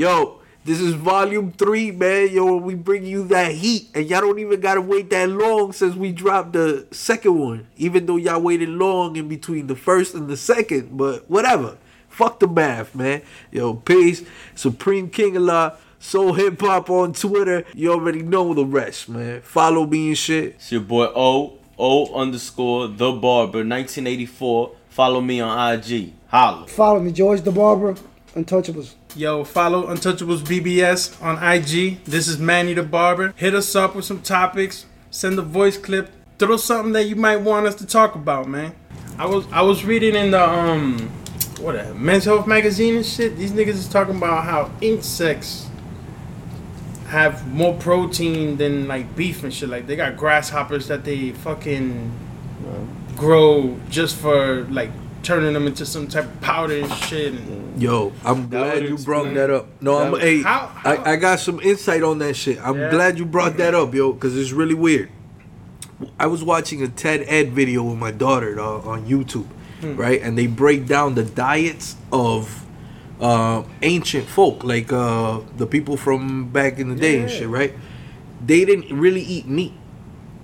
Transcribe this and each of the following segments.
Yo, this is volume three, man. Yo, we bring you that heat, and y'all don't even gotta wait that long since we dropped the second one. Even though y'all waited long in between the first and the second, but whatever. Fuck the math, man. Yo, peace. Supreme King of Law, Soul Hip Hop on Twitter. You already know the rest, man. Follow me and shit. It's your boy O O underscore the barber 1984. Follow me on IG. Holla. Follow me, George the Barber, Untouchables. Yo, follow Untouchables BBS on IG. This is Manny the Barber. Hit us up with some topics. Send a voice clip. Throw something that you might want us to talk about, man. I was I was reading in the um what a Men's Health magazine and shit. These niggas is talking about how insects have more protein than like beef and shit. Like they got grasshoppers that they fucking grow just for like turning them into some type of powder and shit. And Yo, I'm glad you brought explain- that up. No, that I'm would- hey, How- how- I, I got some insight on that shit. I'm Yeah. glad you brought that up, yo, because it's really weird. I was watching a TED Ed video with my daughter uh, on YouTube, Hmm. right? And they break down the diets of uh, ancient folk, like uh, the people from back in the day and shit, right? They didn't really eat meat.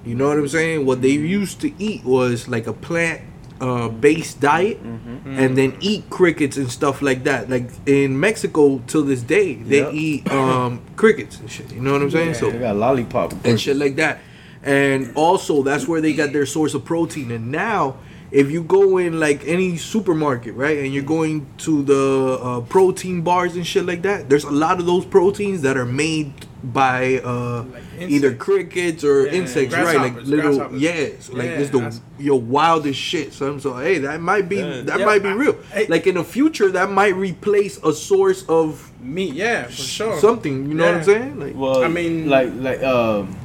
You know what I'm saying? What they used to eat was like a plant uh, based diet and then eat crickets and stuff like that. Like in Mexico till this day, they Yep. eat um, crickets and shit. You know what I'm saying? Yeah. So They got lollipop. and shit like that. And also, that's where they got their source of protein. And now, if you go in like any supermarket, right, and you're going to the uh, protein bars and shit like that, there's a lot of those proteins that are made by uh, Like either crickets or Yeah, insects, right? Like little, grasshoppers. yes, like Yeah, this the that's- your wildest shit. son. so hey, that might be Yeah. that Yeah, might be I- real. hey- like in the future, that might replace a source of meat, yeah, for sure. something. You know what I'm saying? Like, Well, I mean- like like um,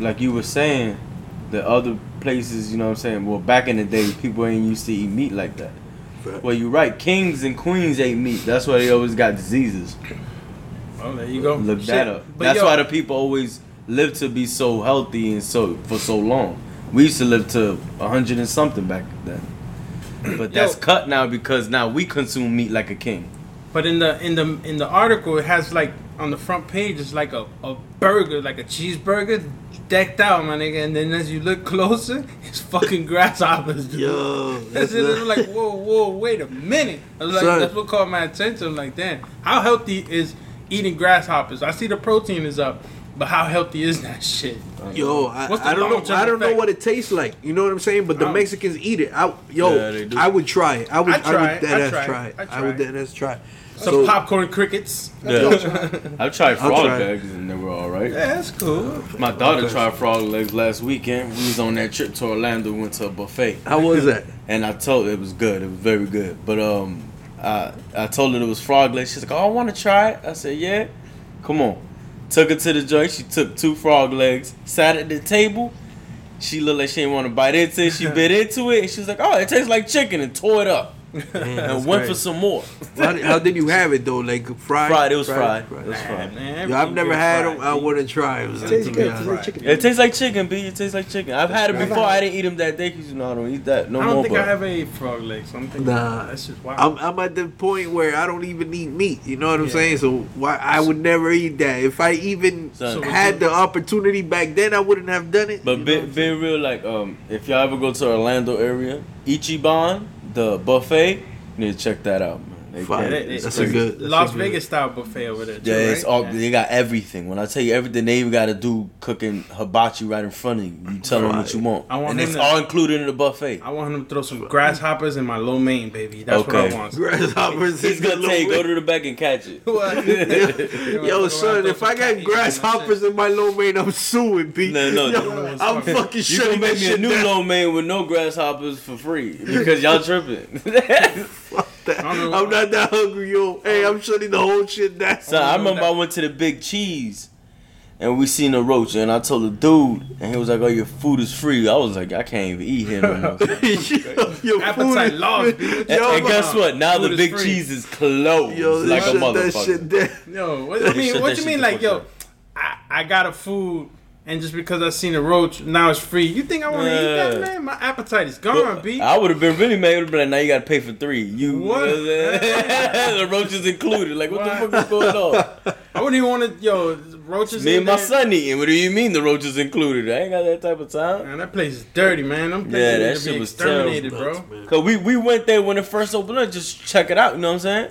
like you were saying, the other places, you know what I'm saying. Well, back in the day, people ain't used to eat meat like that. Well, you're right. Kings and queens ate meat. That's why they always got diseases. Oh, there you go. Look Shit. that up. But That's yo, why the people always live to be so healthy and so for so long. We used to live to a hundred and something back then. But that's Yo. cut now because now we consume meat like a king. But in the in the in the article, it has like on the front page, it's like a, a burger, like a cheeseburger, decked out, my nigga. And then as you look closer, it's fucking grasshoppers. dude. yo, That's it. I'm like, whoa, whoa, wait a minute. I was like, that's what caught my attention. I'm like, damn, how healthy is eating grasshoppers? I see the protein is up, but how healthy is that shit? Yo, I, I don't know. I don't know what it tastes like. You know what I'm saying? But the Oh. Mexicans eat it. I, yo, Yeah, they do. I would try it. I would. I'd I try would it. dead I'd ass try it. try it. I'd I would try dead ass try. it. Some So- popcorn crickets. Yeah. I've tried I'll frog try it. legs and they were all right. Yeah, that's cool. My daughter tried frog legs last weekend. We was on that trip to Orlando. We went to a buffet, How was that? and I told her it was good. It was very good. But um, I I told her it was frog legs. She's like, "Oh, I want to try it." I said, "Yeah, come on." Took her to the joint. She took two frog legs, sat at the table. She looked like she didn't want to bite into it. She bit into it, and she was like, "Oh, it tastes like chicken," and tore it up. And went for some more. How did, how did you have it though? Like fried? Fried. It was fried. It was Nah, fried. man, Yo, I've never had fried, them. I B. want to try It Tastes to good. be Tastes honest. like chicken. It tastes like chicken, B. It tastes like chicken. I've had it I've before. I didn't eat them that day because you know I don't eat that no more. I don't more. think but I ever ate frog legs. I'm thinking, Nah. that's just wild. I'm, I'm at the point where I don't even eat meat. You know what I'm Yeah. saying? So why I would never eat that. If I even So had the opportunity back then, I wouldn't have done it. But You know be, what I'm saying? being real, like um, if y'all ever go to Orlando area, Ichiban, the buffet, you need to check that out, man. They Fire. got- They- they- That's a good. that's Las a good- Vegas style buffet over there. Too, Yeah, it's right? all Yeah. they got everything. When I tell you everything, they even got to do cooking hibachi right in front of you. You tell them what you want, I want and it's to- all included in the buffet. I want him to throw some grasshoppers in my lo mein, baby. That's what I want. Grasshoppers. He's gonna the tell you go to the back and catch it. Yo, son, if I got grasshoppers in my lo mein, I'm suing, B. No, no, Yo, no. I'm fucking You gonna make me a new down. lo mein with no grasshoppers for free because y'all tripping. Fuck that. I don't know. I'm not that hungry, yo. Hey, I'm shutting the whole shit down. So I remember I went to the Big Cheese, and we seen a roach, and I told the dude, and he was like, "Oh, your food is free." I was like, "I can't even eat here no more." yo, your Appetite food is- lost, B. and, Yo, and guess what? Now the Big free. Cheese is closed Yo, like a shut that shit down. Yo, what you mean? What that you mean? Like, yo. I, I got a food and just because I seen a roach, now it's free. You think I want to eat that, man? My appetite is gone, B. I would have been really mad. Would have been like, now you got to pay for three. You What? you know what the roaches included. Like, what What? the fuck is going on? I wouldn't even want to, yo, roaches. Me in and my there. son eating. What do you mean the roaches included? I ain't got that type of time. Man, that place is dirty, man. I'm Yeah, yeah, that to shit was exterminated, terrible. bro. Cause we, we went there when it first opened up, just check it out, you know what I'm saying?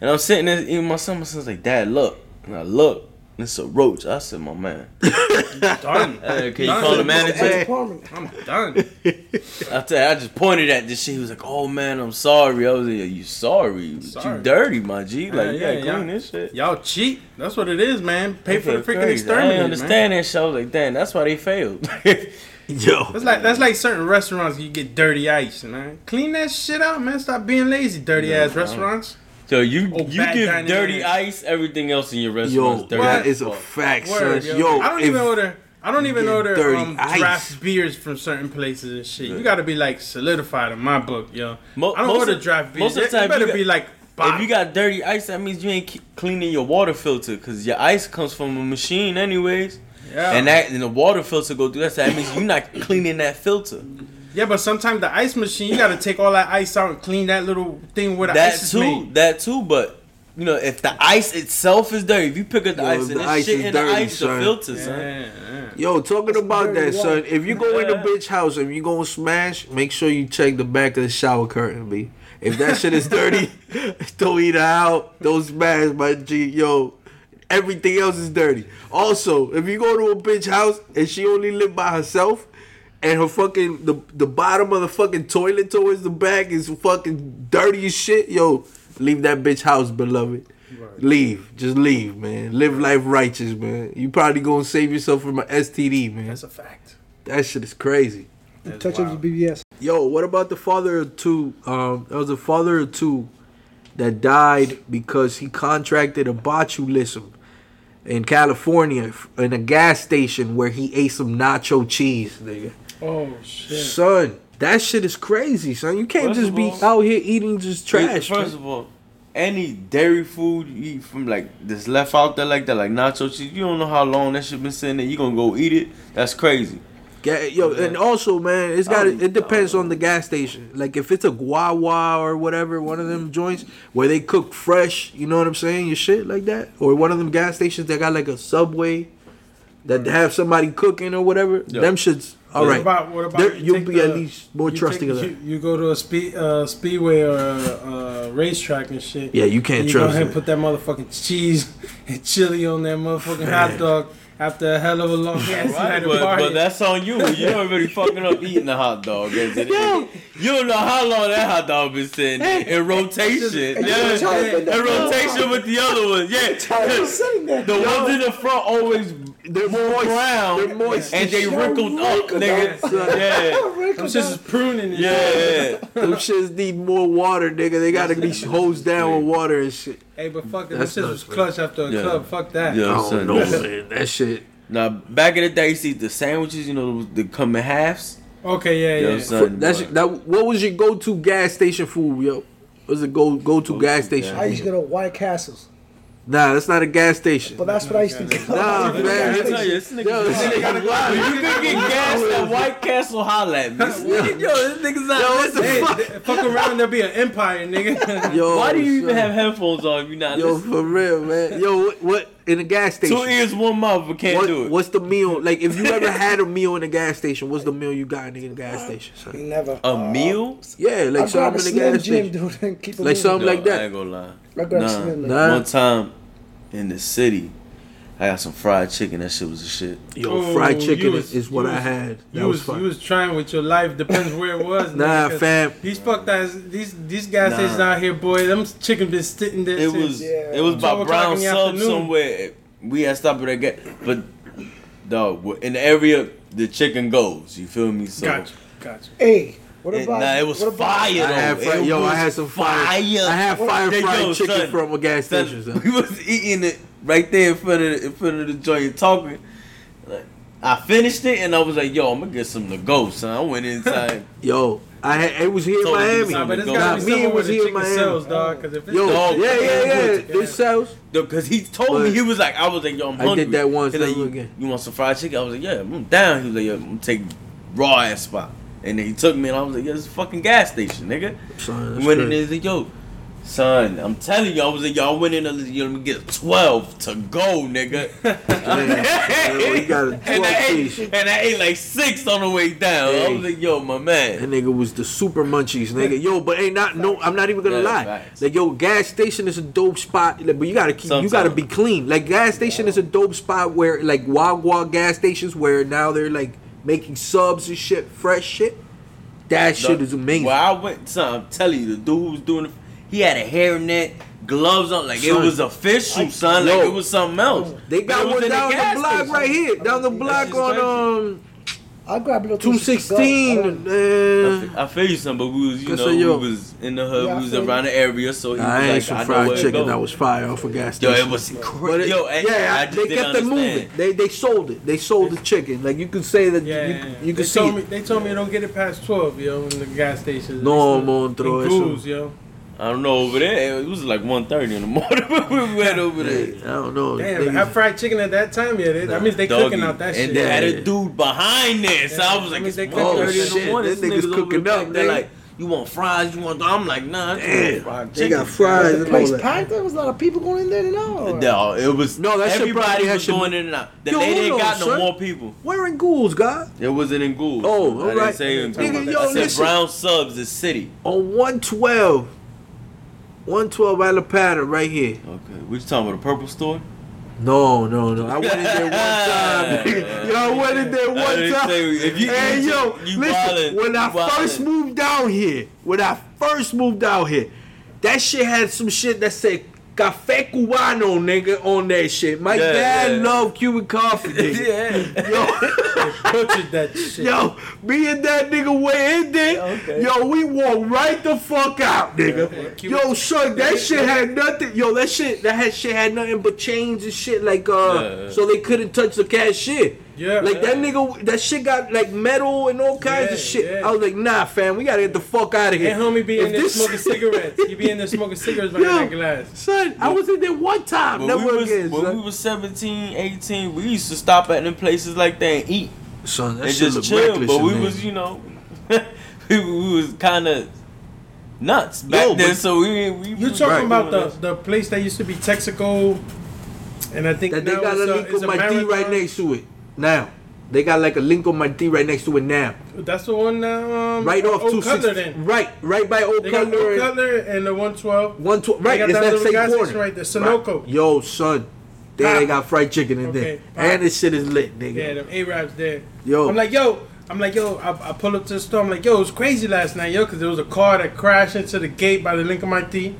And I'm sitting there eating my son, my son's like, Dad, look. And I look, and it's a roach. I said, my man. Done. Hey, can you Done. call the manager? I'm done. I tell you, I just pointed at this shit. He was like, "Oh man, I'm sorry." I was like, "You sorry? Sorry. You dirty, my G? Like, Yeah, you yeah, gotta clean yeah. this shit." Y'all cheat. That's what it is, man. Pay for the Okay, freaking crazy. I exterminate, didn't man. understand that shit. I was like, "Damn, that's why they failed." Yo, That's like that's like certain restaurants you get dirty ice, man. Clean that shit out, man. Stop being lazy, dirty Yeah, ass bro. restaurants. So you Oh, you give dining dirty ass. ice, everything else in your yo, restaurant's dirty. that as is a fact, Word, son. yo. Yo, I don't even order. I don't even order dirty um, ice. draft beers from certain places and shit. You gotta be like solidified in my book, yo. Mo- I don't order of- draft beers. most of the time it better you got- be like. If you got dirty ice, that means you ain't cleaning your water filter because your ice comes from a machine, anyways. yeah. And that and the water filter go through that. So that means you're not cleaning that filter. Yeah, but sometimes the ice machine, you gotta take all that ice out and clean that little thing where the that ice is too, made. that too. But you know, if the ice itself is dirty, if you pick up the Yo, ice if and the ice shit is in dirty, the ice, son. the filter, Yeah, son. yeah. Yo, talking about dirty that, son. If you go in the bitch house and you gonna smash, make sure you check the back of the shower curtain, b. If that shit is dirty, don't eat it out. Don't smash, my G. Yo, everything else is dirty. Also, if you go to a bitch house and she only live by herself, and her fucking the the bottom of the fucking toilet towards the back is fucking dirty as shit, yo, leave that bitch house, beloved. Leave, just leave, man. Live life righteous, man. You probably gonna save yourself from an STD, man. That's a fact. That shit is crazy. That's Touch of wild. BBS. Yo, what about the father of two? Um, there was a father of two that died because he contracted a botulism in California in a gas station where he ate some nacho cheese, nigga. Oh shit. Son, that shit is crazy, son. You can't First just be all- out here eating just trash. First man. of all, any dairy food you eat from like this left out there like that, like nacho cheese, you don't know how long that shit been sitting there. You gonna go eat it? That's crazy. Ga- Yo, and also, man, it's got Oh, it depends on the gas station. Like if it's a Wawa or whatever, one of them joints where they cook fresh, you know what I'm saying? Your shit like that, or one of them gas stations that got like a Subway that mm. have somebody cooking or whatever. Yeah. Them shits, all What right. about what about There- you you'll be the- at least more trusting take- of that. You, you go to a speed uh, speedway or a, a racetrack and shit. Yeah, you can't and you go ahead it. and put that motherfucking cheese and chili on that motherfucking hot dog after a hell of a long ass Right, night of but, party. but that's on you. You're already fucking up eating the hot dog. is it? You don't know how long that hot dog been sitting in rotation. Hey, Yeah, in rotation with the other ones. Yeah, I was sitting there. the ones in the front always They're more moist. brown They're moist. and they They're wrinkled up, nigga. Yeah, Them shits is pruning and shit. yeah. Them shits need more water, nigga. They gotta be hosed down with water and shit. Hey, but fuck it. That's Them shits nuts, was clutch after a Yeah. club. Fuck that. Yeah. I don't son. know, man. That shit. Now back in the day, you see the sandwiches, you know, the come in halves. Okay, yeah, Yo, yeah. son, That's boy. that. What was your go-to gas station food, yo? What was it go go-to gas station? I used to go to White Castles. Nah, that's not a gas station. But that's what I used to do. Nah, man. I tell you, this nigga- Yo, this nigga gotta go out. You could get gas at White Castle, holla at me. Yo, this nigga's not Yo, what the listening. Fuck? th- fuck around, there'll be an empire, nigga. Yo, Why do you even have headphones on if you're not Yo, listening? for real, man. Yo, what, what in a gas station? Two ears, one mouth, but can't do it. what's the meal? Like, if you ever had a meal in a gas station, what's the meal you got in a gas station? Son? Never. A meal? Uh, yeah, like I grab something a in a gas Jim, station. dude, and keep Like moving. something like that. I ain't gonna lie. I Nah. Nah. One time in the city, I got some fried chicken. That shit was the shit. Yo, Oh, fried chicken is, was- is what you I was- had. That You was was, you was trying with your life. Depends where it was. Nah, fam. These fucked ass these these guys Nah. stations out here, boy. Them chicken been sitting there. It since- was Yeah. it was 12 by o'clock Brown in the Sub somewhere. We had stopped at that but dog in the area the chicken goes. You feel me? So Gotcha, gotcha. Hey, what it, nah, it was what about, fire I though. had fri- It yo, I had some fire. I had fire fried you go, chicken son. from a gas Son, station. son. we was eating it right there in front of the, in front of the joint talking. Like, I finished it and I was like, "Yo, I'm gonna get some to go." son. I went inside. Yo, I had, it was here in Told him he was Miami. Nah, but it's Go. gotta be Nah, me, it was here in chicken Miami. sells, dog. Because if it's Yo, Dog, yeah, yeah, yeah. Yeah. This sells. Because he told me he was like, I was like, yo, I'm I did that once, like, you, again. you want some fried chicken? I was like, yeah, I'm down. He was like, yeah, I'm gonna take raw ass spot. And then he took me and I was like, yeah, it's a fucking gas station, nigga. Son, went in there, yo, son, I'm telling you, I was like, y'all went in there, you know, get 12 to go, nigga. Yeah, got a and, I ate, and I ate like six on the way down. I was like, yo, my man. That nigga was the super munchies, nigga. Yo, but ain't not no. I'm not even gonna Yeah, lie. facts. Like yo, gas station is a dope spot, but you gotta keep. You gotta be clean. Like gas station is a dope spot where like Wawa gas stations where now they're like making subs and shit, fresh shit. That shit is amazing. Well, I went, son, I'm telling you, the dude who was doing it, he had a hairnet, gloves on, like it was official, son. Like Yo. it was something else. They got it was one down gas the block station. right here, down the block on crazy. um I'll grab a little two sixteen. Oh. I feel you, son, but we was, you Guess know, so, yo. we was in the hood, Yeah, we was feel you. around the area, so he I ate was some like, I know fried chicken that was fire off a gas station. Yo, it was But crazy. Yo, and yeah, I just they didn't kept it moving. They they sold it. They sold the chicken. Like you could say that Yeah, you, yeah, yeah. you they see told it. me they told me don't get it past twelve, yo, in the gas station. No, It's monstro, in eso. Cruz, yo. I don't know over there. It was like 1.30 in the morning when we went over there. Hey, I don't know. Damn, Niggas- have fried chicken at that time, yeah. They, that means they Doggy. cooking out that and shit. they had Yeah. a dude behind there, so I was like, I mean, it's they 1.30 cooking- in the shit, morning. This niggas niggas over cooking up, They're like, you want fries? You want? I'm like, nah, I Damn, fried they chicken. got fries The place all packed. There was a lot of people going in there now. No, it was No, that shit probably everybody had was shit- going in and out. The Yo, lady hold ain't on, got no son. more people. Where in Goulds, God? It wasn't in Gould. Oh, I alright. didn't say in Nigga, yo, I said listen. Brown Subs the city. On 112. 112 Alapata right here. Okay, we talking about the purple store? No, no, no. I went in there one time. nigga. yo, I went in there one time. if you- hey, yo, you listen. wildin', when I wildin'. first moved down here, when I first moved out here, that shit had some shit that said Cafe Cubano, nigga, on that shit. My Yeah, dad yeah. loved Cuban coffee, nigga. yeah. Yo. Butchered that shit. Yo, me and that nigga went in there. okay. Yo, we walked right the fuck out, nigga. Yo, son, that shit had nothing. Yo, that shit, that had shit had nothing but chains and shit, like uh, Yeah. so they couldn't touch the cashier. Yeah. like that nigga, that shit got like metal and all kinds Yeah, of shit. yeah. I was like, nah, fam, we gotta get the fuck out of here. And homie be in If there this- smoking cigarettes. You be in there smoking cigarettes behind that glass. Son, I was in there one time, When, never we was, again. when son. we was 17, 18, we used to stop at them places like that and eat son, that and shit just look chill. reckless But we there. was, you know, we, we was kind of nuts back Yo, then. So we, we You was talking Right. about the, the place that used to be Texaco, and I think That they now got it's a a, link it's on a my D right next to it. Now. They got like a Lincoln Marti right next to it now. That's the one now. Um, Right off Old two Cutler then. Right, right by Old They got Cutler. Old and Cutler and the one twelve. One twelve. right, it's that that same corner. right there, Sunoco. Right. Yo, son, there they got fried chicken in there, Okay, and this shit is lit, nigga. Yeah, them Arabs there. Yo. I'm like, yo, I'm like, yo, I, I pull up to the store. I'm like, yo, it was crazy last night, yo, because there was a car that crashed into the gate by the Lincoln Marti,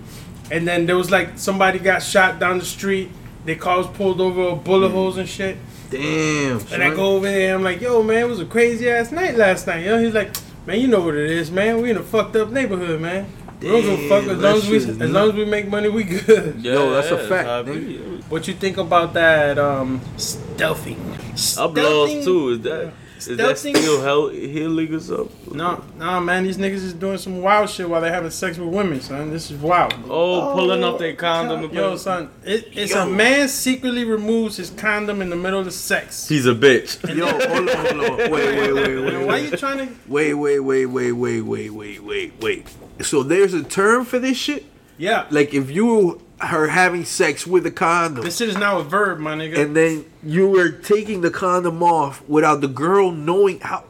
and then there was like somebody got shot down the street. Their car was pulled over, bullet holes and shit. Damn. And I go over there, I'm like, yo, man, it was a crazy ass night last night, yo. He's like, man, you know what it is, man. We in a fucked up neighborhood, man. We don't give a fuck as long as we shit is as long as we make money, we good. Yo, that's a fact, how I nigga. be. What you think about that um stealthing? I'm Stealthing? lost too. Is that is that still hell healing or something? No, no, man, these niggas is doing some wild shit while they having sex with women, son. This is wild. Oh, pulling up their condom. and Yo, son, it, it's Yo. a man secretly removes his condom in the middle of sex. He's a bitch. Yo, hold on, hold on. Wait, wait, wait, Man, wait, why wait. you trying to? Wait, wait, wait, wait, wait, wait, wait, wait, wait. So there's a term for this shit? Yeah, Like if you are having sex with a condom this is now a verb, my nigga. and then you were taking the condom off without the girl knowing how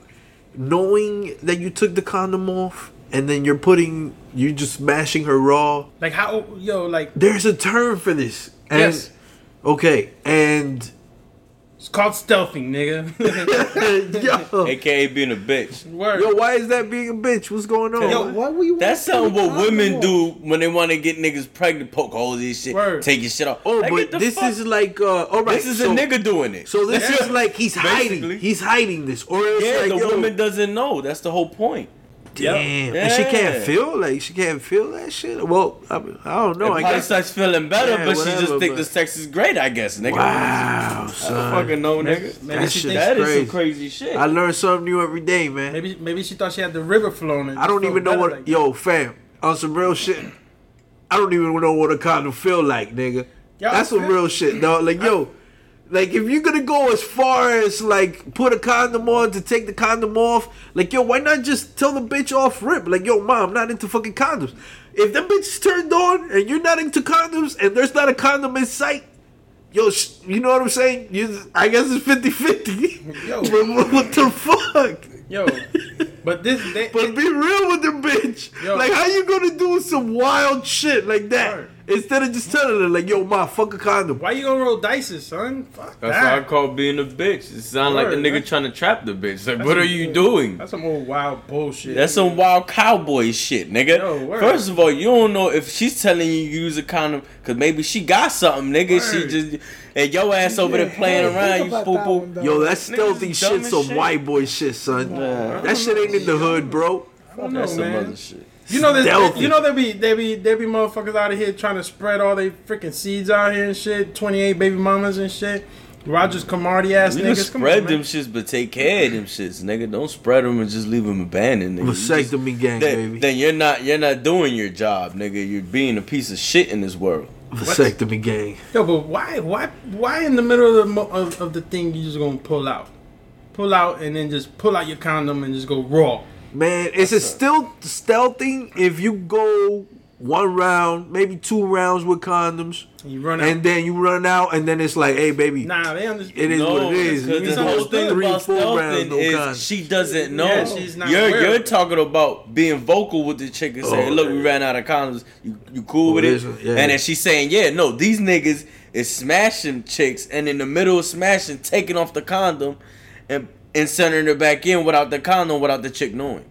knowing that you took the condom off and then you're putting you're just smashing her raw. like how, yo, like There's a term for this. And Yes. okay, and it's called stealthing, nigga. yo, AKA being a bitch. Word. yo, why is that being a bitch? What's going on? Yo, Why were you? That's something what women do when they want to get niggas pregnant, poke holes in shit, Word. take your shit off. Oh, Like, but this fuck- is like uh all right. this is so, a nigga doing it. So this Yeah. is like he's hiding. Basically. He's hiding this, or it's yeah, like the yo, woman doesn't know. That's the whole point. Damn, and she can't feel like she can't feel that shit. Well, I, mean, I don't know. and I guess. starts feeling better, Yeah, but she just whatever, think but- the sex is great. I guess, nigga. Wow, I don't fucking know, nigga. Maybe That she thinks That is crazy. some crazy shit. I learn something new every day, man. maybe maybe she thought she had the river flowing. I don't even know what. like yo, fam, on some real shit. I don't even know what a condom feel like, nigga. Yo, That's some real shit, dog. Like, yo, like if you're gonna go as far as like put a condom on to take the condom off, like, yo, why not just tell the bitch off rip? Like, yo, mom, I'm not into fucking condoms. If the bitch is turned on and you're not into condoms and there's not a condom in sight, yo, sh- you know what I'm saying? You, I guess it's 50 50. Yo. but what, the fuck? Yo, but this they, But be real with the bitch. Yo. Like, how you gonna do some wild shit like that. Instead of just telling her, like, yo, ma, fuck a condom? why you gonna roll dice, son? Fuck That's that. what I call being a bitch. It sounds like a nigga that's- trying to trap the bitch. Like, That's what are some- you doing? That's some old wild bullshit. That's some wild cowboy shit, nigga. Yo. First of all, you don't know if she's telling you you use a condom because maybe she got something, nigga. She just and your ass over there playing Hey, around, you about poo that poo. one, though. Yo, that Niggas stealthy is dumb shit some shit. white boy shit, son. Yeah. That shit ain't in the hood, bro. I don't know, That's some man. other shit. You know, there's- Stealthy. you know, there be there be there be motherfuckers out of here trying to spread all they freaking seeds out here and shit. Twenty eight baby mamas and shit. Rogers Camardi ass You can niggas. Come spread on, them shits, but take care of them shits, nigga. Don't spread them and just leave them abandoned, nigga. You just- Vasectomy gang, then, baby. then you're not you're not doing your job, nigga. You're being a piece of shit in this world. Vasectomy gang. Yo, but why why why in the middle of the mo- of, of the thing you just gonna pull out, pull out and then just pull out your condom and just go raw? Man, is it still stealthy if you go one round, maybe two rounds with condoms, And you run out. and then you run out, and then it's like, hey, baby, nah, they understand. it is what it is. because You the go whole thing three, about four rounds, no is condoms. she doesn't know. Yeah, she's not you're aware you're talking about being vocal with the chick and saying, Oh, "Look, we ran out of condoms. You you cool Oh, with it it?" yeah. And then she's saying, "Yeah, no, these niggas is smashing chicks, and in the middle of smashing, taking off the condom, and inserting her back in without the condom, without the chick knowing."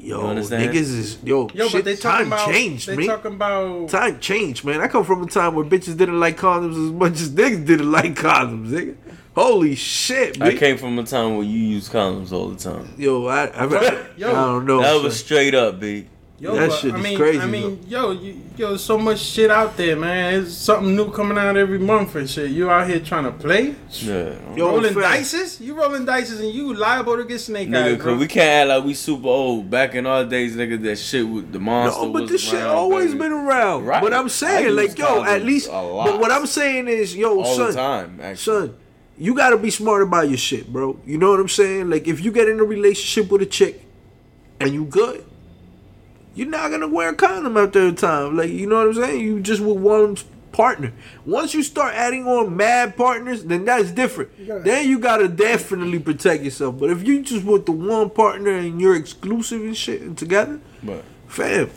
Yo, You understand? niggas is yo, Yo, shit, but they talking time about changed, they man. talking about Time changed, man. I come from a time where bitches didn't like condoms as much as niggas didn't like condoms, nigga. Holy shit, I came from a time where you use condoms all the time. Yo, I, I, I, Yo, don't know. that was straight up, b. Yo, That but, shit I is mean, crazy, I mean, yo, you, yo, so much shit out there, man. There's something new coming out every month and shit. You out here trying to play, Yeah. Yo, rolling fam. dices. You rolling dices and you liable to get snake Nigga, eyes, bro. cause we can't act like we super old. Back in our days, nigga, that shit with the monster. No, but was this shit always baby. been around. Right. But I'm saying, use like, yo, at least. a lot. But what I'm saying is, yo, all son, the time. Actually, son, you gotta be smart about your shit, bro. You know what I'm saying? Like, if you get in a relationship with a chick and you good, you're not gonna wear a condom after a time. Like, you know what I'm saying? You just with one partner. Once you start adding on mad partners, then that's different. gotta- then you gotta definitely protect yourself. But if you just with the one partner and you're exclusive and shit and together, but Fam,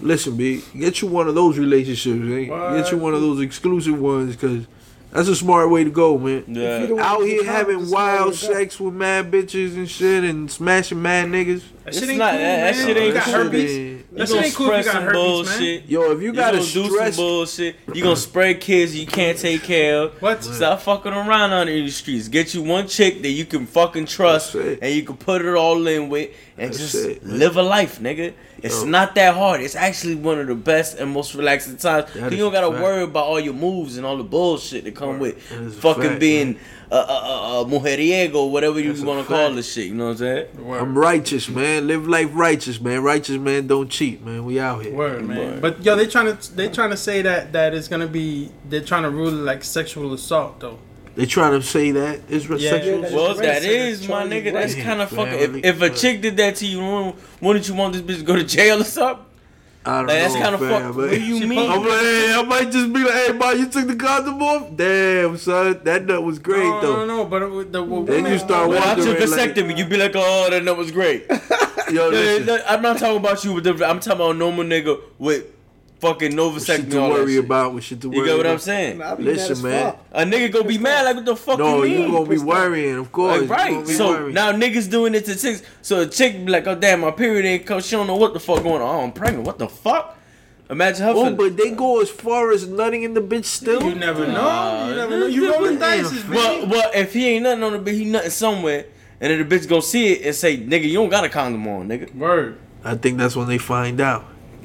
listen, B, get you one of those relationships, man. Get you one of those exclusive ones, cause that's a smart way to go, man. yeah, Out here having wild let it sex with mad bitches and shit, and smashing mad niggas. that shit ain't not- cool, that- that man. shit You ain't got cool. herpes. Man. That shit ain't cool if you got some herpes, man. Yo, if you You got gonna a do some bullshit. You gonna spread kids you can't take care of. What? Stop fucking around on the streets. Get you one chick that you can fucking trust and you can put it all in with and That's just it, live a life, nigga. It's Yo. not that hard. It's actually one of the best and most relaxing times. You don't gotta fact. worry about all your moves and all the bullshit that come with That is a fucking fact, being a, a, a, a mujeriego, whatever you That's a want to call fact. this shit. You know what I'm saying? I'm righteous, man. Live life righteous, man. Righteous man don't cheat, man. We out here. Word, man. Word. But yo, they trying to they trying to say that that it's gonna be they're trying to rule it like sexual assault though. They try to say that it's Yeah. sexual. Yeah, Well, That's that racist. is my Charlie nigga. That's kind of fucking. If, if a chick did that to you, wouldn't- wouldn't you want this bitch to go to jail or something? I don't Like, that's kind of fam, fuck. but- What do you mean? I'm like, hey, I might just be like, hey, man, you took the condom off? Damn, son, that nut was great no, though. no, no, but it, the well, Then you women- start Without your wondering, like- vasectomy, you'd be like, oh, that nut was great. Yo, Yeah, no, I'm not talking about you with. I'm talking about a normal nigga with fucking no shit vasectomy. to all worry shit. about. With shit to worry You get what I'm saying? Nah, Listen, man. fuck. A nigga gonna be mad like what the fuck No, you you gonna be worrying, of course. Like, You right. be So worrying. now niggas doing it to chicks. So a chick be like, oh damn, my period ain't come. She don't know what the fuck going on. Oh, I'm pregnant. What the fuck? Imagine her. Oh, but they go as far as nutting in the bitch still. You never know. Nah, You never know. You rolling Damn, dice, fam. man. Well, well, if he ain't nothing on the bed, he nothing somewhere, and then the bitch gonna see it and say, "Nigga, you don't got a condom on, nigga." Word. I think that's when they find out.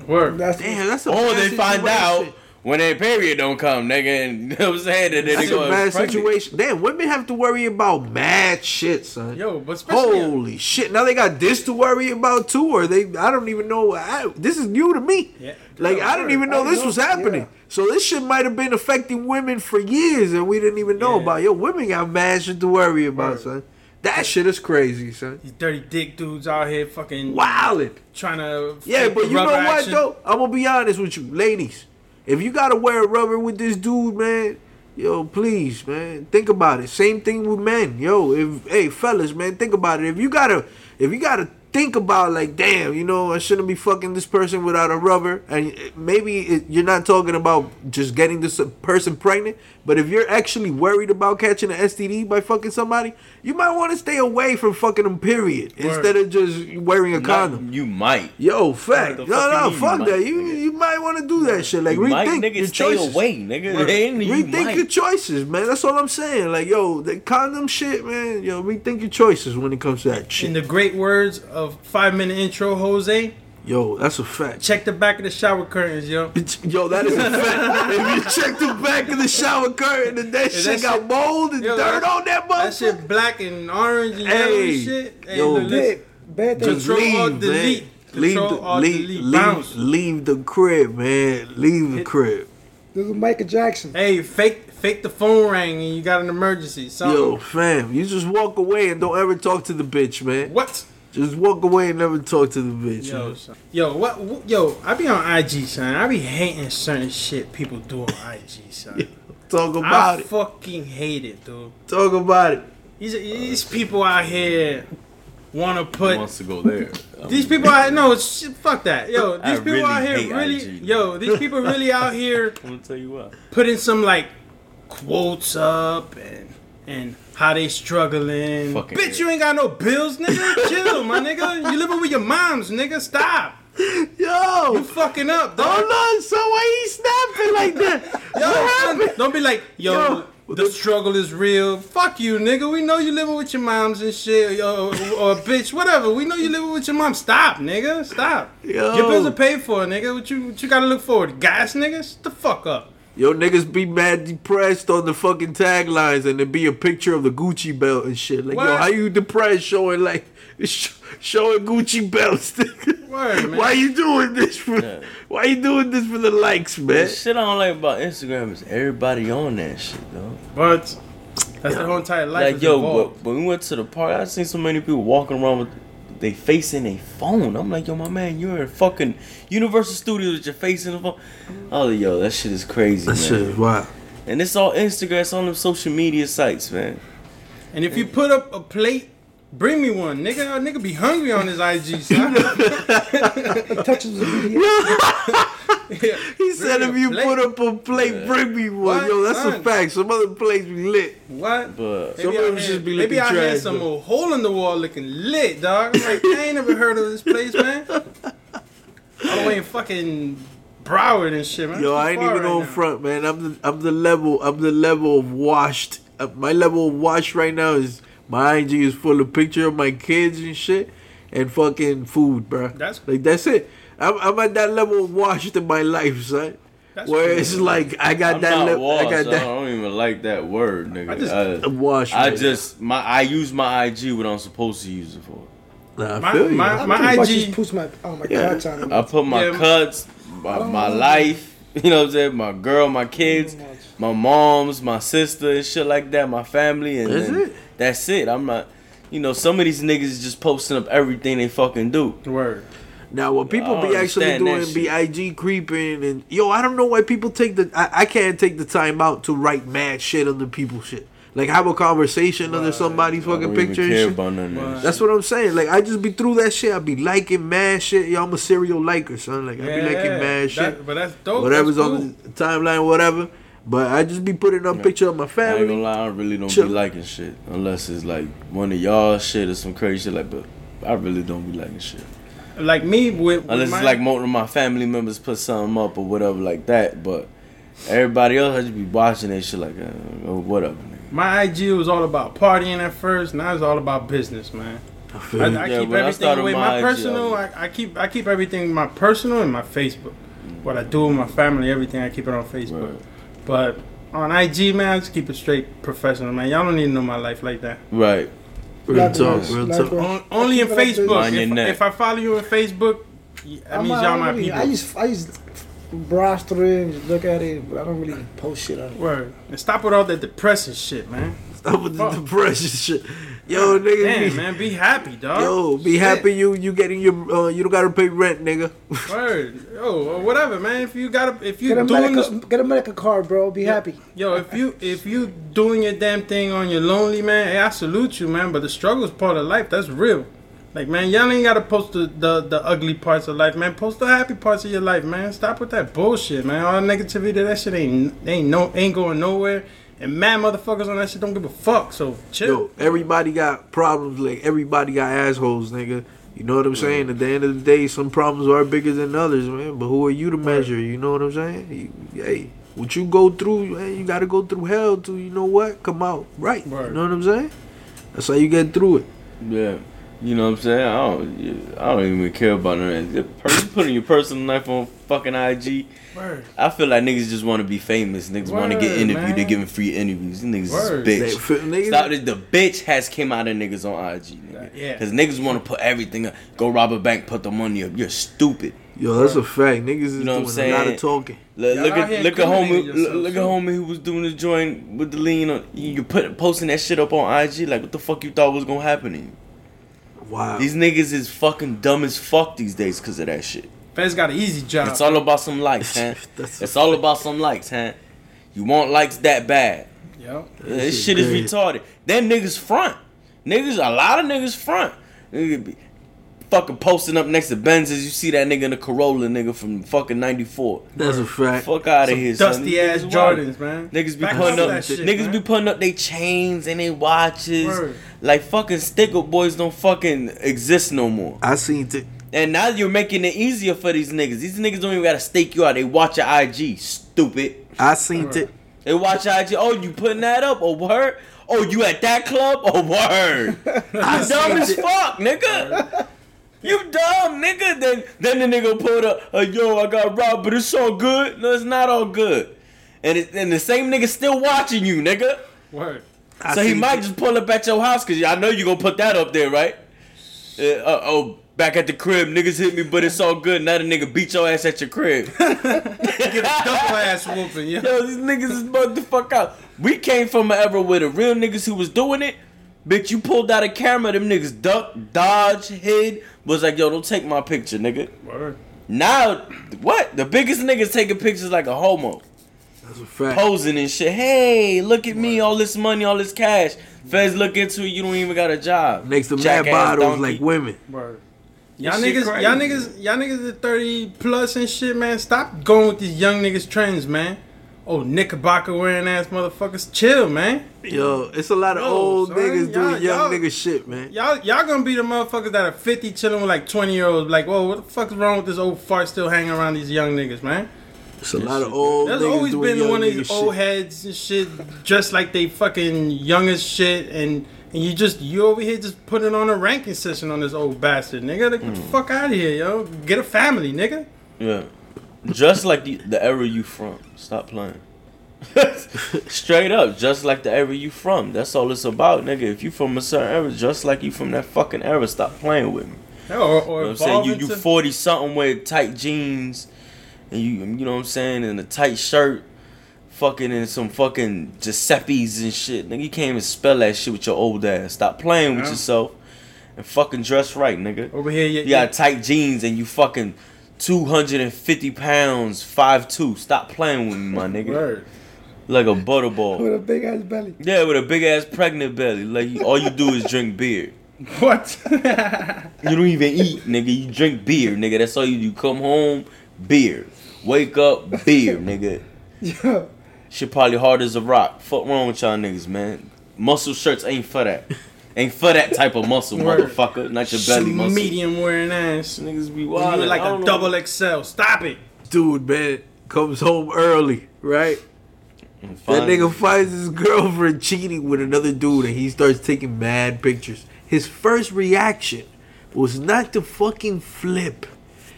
Word. That's Damn, that's a Or they find out when their period don't come, nigga, and you know what I'm saying? And then they That's go a bad pregnant. situation. Damn, women have to worry about mad shit, son. Yo, but especially Holy shit! Now they got this to worry about too, or they? I don't even know. I, this is new to me. Yeah. Like Yeah, I didn't even know I this know, was happening. yeah. So this shit might have been affecting women for years, and we didn't even know Yeah. about. Yo, women got mad shit to worry about, Word. son. That shit is crazy, son. these dirty dick dudes out here fucking Wildin'. trying to. Yeah, but you know what action. though? I'm gonna be honest with you, ladies. If you gotta wear a rubber with this dude, man, yo, please, man, think about it. Same thing with men, yo. If hey, fellas, man, think about it. If you gotta, if you gotta think about like, damn, you know, I shouldn't be fucking this person without a rubber, and maybe it, you're not talking about just getting this person pregnant, but if you're actually worried about catching an STD by fucking somebody, you might want to stay away from fucking them. Period, Word. instead of just wearing a Not- condom. You might. Yo, fact. the No, fuck no, you fuck you that. might, You nigga? you might want to do that shit. Like you might, rethink nigga, your stay choices. away, nigga. It ain't you Rethink might. your choices, man. That's all I'm saying. Like, yo, the condom shit, man. Yo, rethink your choices when it comes to that shit. In the great words of five minute intro, Jose, Yo, that's a fact. check the back of the shower curtains, yo. Yo, that is a fact. if you check the back of the shower curtain and that Yeah, shit that got shit- mold and Yo, dirt that- on that That shit black and orange and yellow Hey, and shit. Hey, yo, bad, bad thing. just Control, leave, Alt, man. delete. Leave the, leave, delete. leave, leave the crib, man. Leave the Hit- crib. This is Michael Jackson. Hey, fake fake the phone rang and you got an emergency. Something. Yo, fam, you just walk away and don't ever talk to the bitch, man. What? Just walk away and never talk to the bitch. Yo, man. son. yo, what, what? Yo, I be on IG, son. I be hating certain shit people do on IG, son. Talk I about it. I fucking hate it, dude. Talk about it. These these people out here want to put wants to go there? these people out no shit, fuck that. Yo, I these people really out here really IG. yo, these people really out here I'm gonna tell you what. putting some like quotes up and and how they struggling. Fucking Bitch, you ain't got no bills, nigga. Chill, my nigga. You living with your moms, nigga. Stop. Yo, you fucking up, dog. hold on. So why he snapping like that? Yo, what happened? don't be like, yo, Yo. the struggle is real. Fuck you, nigga. We know you living with your moms and shit, yo, or, bitch, whatever. We know you living with your mom. Stop, nigga. Stop. Yo. Your bills are paid for, nigga. What you, what you gotta look forward to? Gas, nigga. Shut the fuck up. Yo, niggas be mad depressed on the fucking taglines and there be a picture of the Gucci belt and shit. Like, yo, how you depressed showing like sh- showing Gucci belts? nigga? Word, man. Why you doing this for? Yeah. Why you doing this for the likes, The man? shit I don't like about Instagram is everybody on that shit, though. But that's the whole entire life. Like yo, involved. but when we went to the park, I seen so many people walking around with they face in a phone. I'm like, yo, my man, you're in fucking Universal Studios with your face in the phone. Oh, yo, that shit is crazy, That man. shit is wild. And it's all Instagram, it's on them social media sites, man. And if you put up a plate, bring me one, nigga. A nigga be hungry on his IG, son. He touches the video. He said if you plate. put up a plate, bring me one. What? Yo, that's a fact. Some other plates be lit. what? But Some Maybe of out them here, just be maybe looking out here trash, some though. old hole in the wall looking lit, dog. I'm like, I ain't never heard of this place, man. All the way in fucking Broward and shit, man. Yo, I ain't even right on now. front, man. I'm the I'm the level I'm the level of washed. Uh, my level of washed right now is my IG is full of picture of my kids and shit, and fucking food, bro. That's- like that's it. I'm, I'm at that level of washed in my life, son. That's Where cool. it's like I got I'm that not level. washed. I got I that don't even like that word, nigga. I just- I, I'm washed. I right just my I use my IG what I'm supposed to use it for. now. Nah, I My- feel you. my- I my IG just post my oh my Yeah. god on it. I put my Yeah. cuts, my, my oh. life, you know what I'm saying, my girl, my kids, much. my moms, my sister, and shit like that, my family, and That's it. that's it. I'm not, you know, some of these niggas is just posting up everything they fucking do. Word. Now, what people be actually doing that be IG creeping and yo, I don't know why people take the I, I can't take the time out to write mad shit under people's shit. Like have a conversation under somebody's I fucking don't even picture and care shit. about none of that Right. That's what I'm saying. Like I just be through that shit. I be liking mad shit. Yo, I'm a serial liker, son. Like I be liking mad shit. That, but that's dope. Whatever's that's on the timeline, whatever. But I just be putting up picture of my I ain't gonna family. lie, I really don't Chill. be liking shit unless it's like one of y'all shit or some crazy shit like. But I really don't be liking shit. Like me with, with unless my, it's like one of my family members put something up or whatever like that. But everybody else, I just be watching that shit like, uh, oh, whatever. Nigga. My IG was all about partying at first. Now it's all about business, man. I feel I. I Yeah, keep when I everything started away. my My personal, I I, I keep I keep everything my personal and my Facebook. What I do with my family, everything I keep it on Facebook. Right. But on IG, man, just keep it straight professional, man. Y'all don't need to know my life like that. Right. Real talk, Likewise, real likewise. talk. On, only in keep it like this. Facebook. Mind your If, neck. if I follow you on Facebook, that I'm means y'all I my really- people. I just I just browse through it and just look at it, but I don't really post shit on it. Word. And stop with all that depressing shit, man. Stop with the Fuck. depression shit. Yo, nigga. Damn, be, man, be happy, dog. Yo, be Shit. happy you you getting your uh, you don't gotta pay rent, nigga. Word. Yo, or whatever, man. If you gotta, if you Get a doing medical, this, get a medical card, bro. Be happy. yo, if you if you doing your damn thing on your lonely, man, hey, I salute you, man. But the struggle is part of life. That's real. Like, man, y'all ain't gotta post the, the the ugly parts of life, man. Post the happy parts of your life, man. Stop with that bullshit, man. All negativity, that shit ain't ain't no ain't going nowhere. And mad motherfuckers on that shit don't give a fuck. So chill. Yo, everybody got problems. Like everybody got assholes, nigga. You know what I'm saying? At the end of the day, some problems are bigger than others, man. But who are you to measure? You know what I'm saying? You, hey, what you go through, man, you got to go through hell to, you know what, come out right. Word. You know what I'm saying? That's how you get through it. Yeah. You know what I'm saying? I don't. I don't even care about none of that. Per- Putting your personal life on fucking IG. Word. I feel like niggas just want to be famous. Niggas want to get Word, interviewed. They're giving free interviews. These niggas Word. is bitch. f- niggas, Stop it. The bitch has came out of niggas on IG, nigga. Yeah. Cause niggas want to put everything up. Go rob a bank, put the money up. You're stupid. Yo, that's a fact. Niggas is You know what I'm doing a lot of talking. Look, look at look at homie incriminating look, yourself, look at too. homie who was doing the joint with the lean on. You you put posting that shit up on IG. Like what the fuck you thought was gonna happen to you? Wow. These niggas is fucking dumb as fuck these days because of that shit. Feds got an easy job. It's all about some likes, man. It's all about some likes, man. You want likes that bad. Yo. This shit shit is retarded. Then niggas front. Niggas, a lot of niggas front. Nigga be fucking posting up next to Benzes. You see that nigga in the Corolla, nigga from fucking 94. That's a fact. Fuck out of here, son. Dusty These ass niggas. Jordans, man. Niggas be Back putting up, that shit, niggas man. be putting up their chains and their watches. Word. Like fucking sticker boys don't fucking exist no more. I seen it. And now you're making it easier for these niggas. These niggas don't even gotta stake you out. They watch your IG, stupid. I seen it. They watch your IG. Oh, you putting that up? Oh, word? Oh, you at that club? Oh, word. You dumb as fuck, nigga. You dumb, nigga. Then then the nigga pulled up, uh, yo, I got robbed, but it's all good. No, it's not all good. And it, and the same nigga still watching you, nigga. Word. I so he might it. just pull up at your house because I know you gonna put that up there, right? Uh, uh, oh, back at the crib, niggas hit me, but it's all good. Now the nigga beat your ass at your crib. Get a double ass whooping, yo. Yo, these niggas is bugged the fuck out. We came from an era where the real niggas who was doing it, bitch, you pulled out a camera, them niggas duck, dodge, hid, was like, yo, don't take my picture, nigga. Word. Now, what? The biggest niggas taking pictures like a homo, That's a fact. posing and shit. Hey, look at me, all this money, all this cash. Feds look into it, you don't even got a job. Next to mad Jackass bottles donkey. like women. Word. Y'all This shit niggas, crazy. y'all niggas, y'all niggas at 30 plus and shit, man. Stop going with these young niggas trends, man. Oh, knickerbocker wearing ass motherfuckers. Chill, man. Yo, it's a lot of Yo, old son, niggas y'all- doing young y'all- nigga shit, man. Y'all, y'all gonna be the motherfuckers that are 50 chilling with like 20 year olds. Like, whoa, what the fuck is wrong with this old fart still hanging around these young niggas, man? It's a lot of old There's niggas always doing been young one of nigga these shit. old heads and shit, dressed like they fucking young as shit, and and you just you over here just putting on a ranking session on this old bastard, nigga. Like, get the hmm. fuck out of here, yo. Get a family, nigga. Yeah. Just like the, the era you from. Stop playing. Straight up, just like the era you from. That's all it's about, nigga. If you from a certain era, just like you from that fucking era, stop playing with me. Or, or You know what I'm saying? You you forty something with tight jeans, and you you know what I'm saying, and a tight shirt, fucking in some fucking Giuseppe's and shit. Nigga, you can't even spell that shit with your old ass. Stop playing with Yeah. yourself, and fucking dress right, nigga. over here. You, You got tight jeans and you fucking 250 pounds, five two. Stop playing with me, my nigga. Word. Like a butterball. With a big ass belly. Yeah, with a big ass pregnant belly. Like you, all you do is drink beer. What? You don't even eat, nigga. You drink beer, nigga. That's all you do. Come home, beer. Wake up, beer, nigga. Yeah. Shit probably hard as a rock. Fuck wrong with y'all niggas, man. Muscle shirts ain't for that. Ain't for that type of muscle, motherfucker. Not your belly muscle. Medium wearing ass. Niggas be You wild. like a double XL. Stop it. Dude, man, comes home early, right? That nigga finds his girlfriend cheating with another dude and he starts taking mad pictures. His first reaction was not to fucking flip.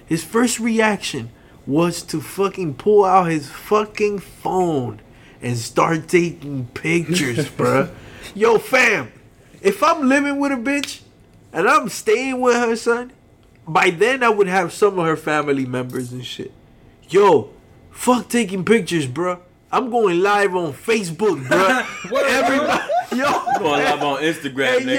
His first reaction was to fucking pull out his fucking phone and start taking pictures, bruh. Yo, fam, if I'm living with a bitch and I'm staying with her, son, by then I would have some of her family members and shit. Yo, fuck taking pictures, bruh. I'm going live on Facebook, bruh. Everybody, yo, Going live on Instagram, Hey nigga.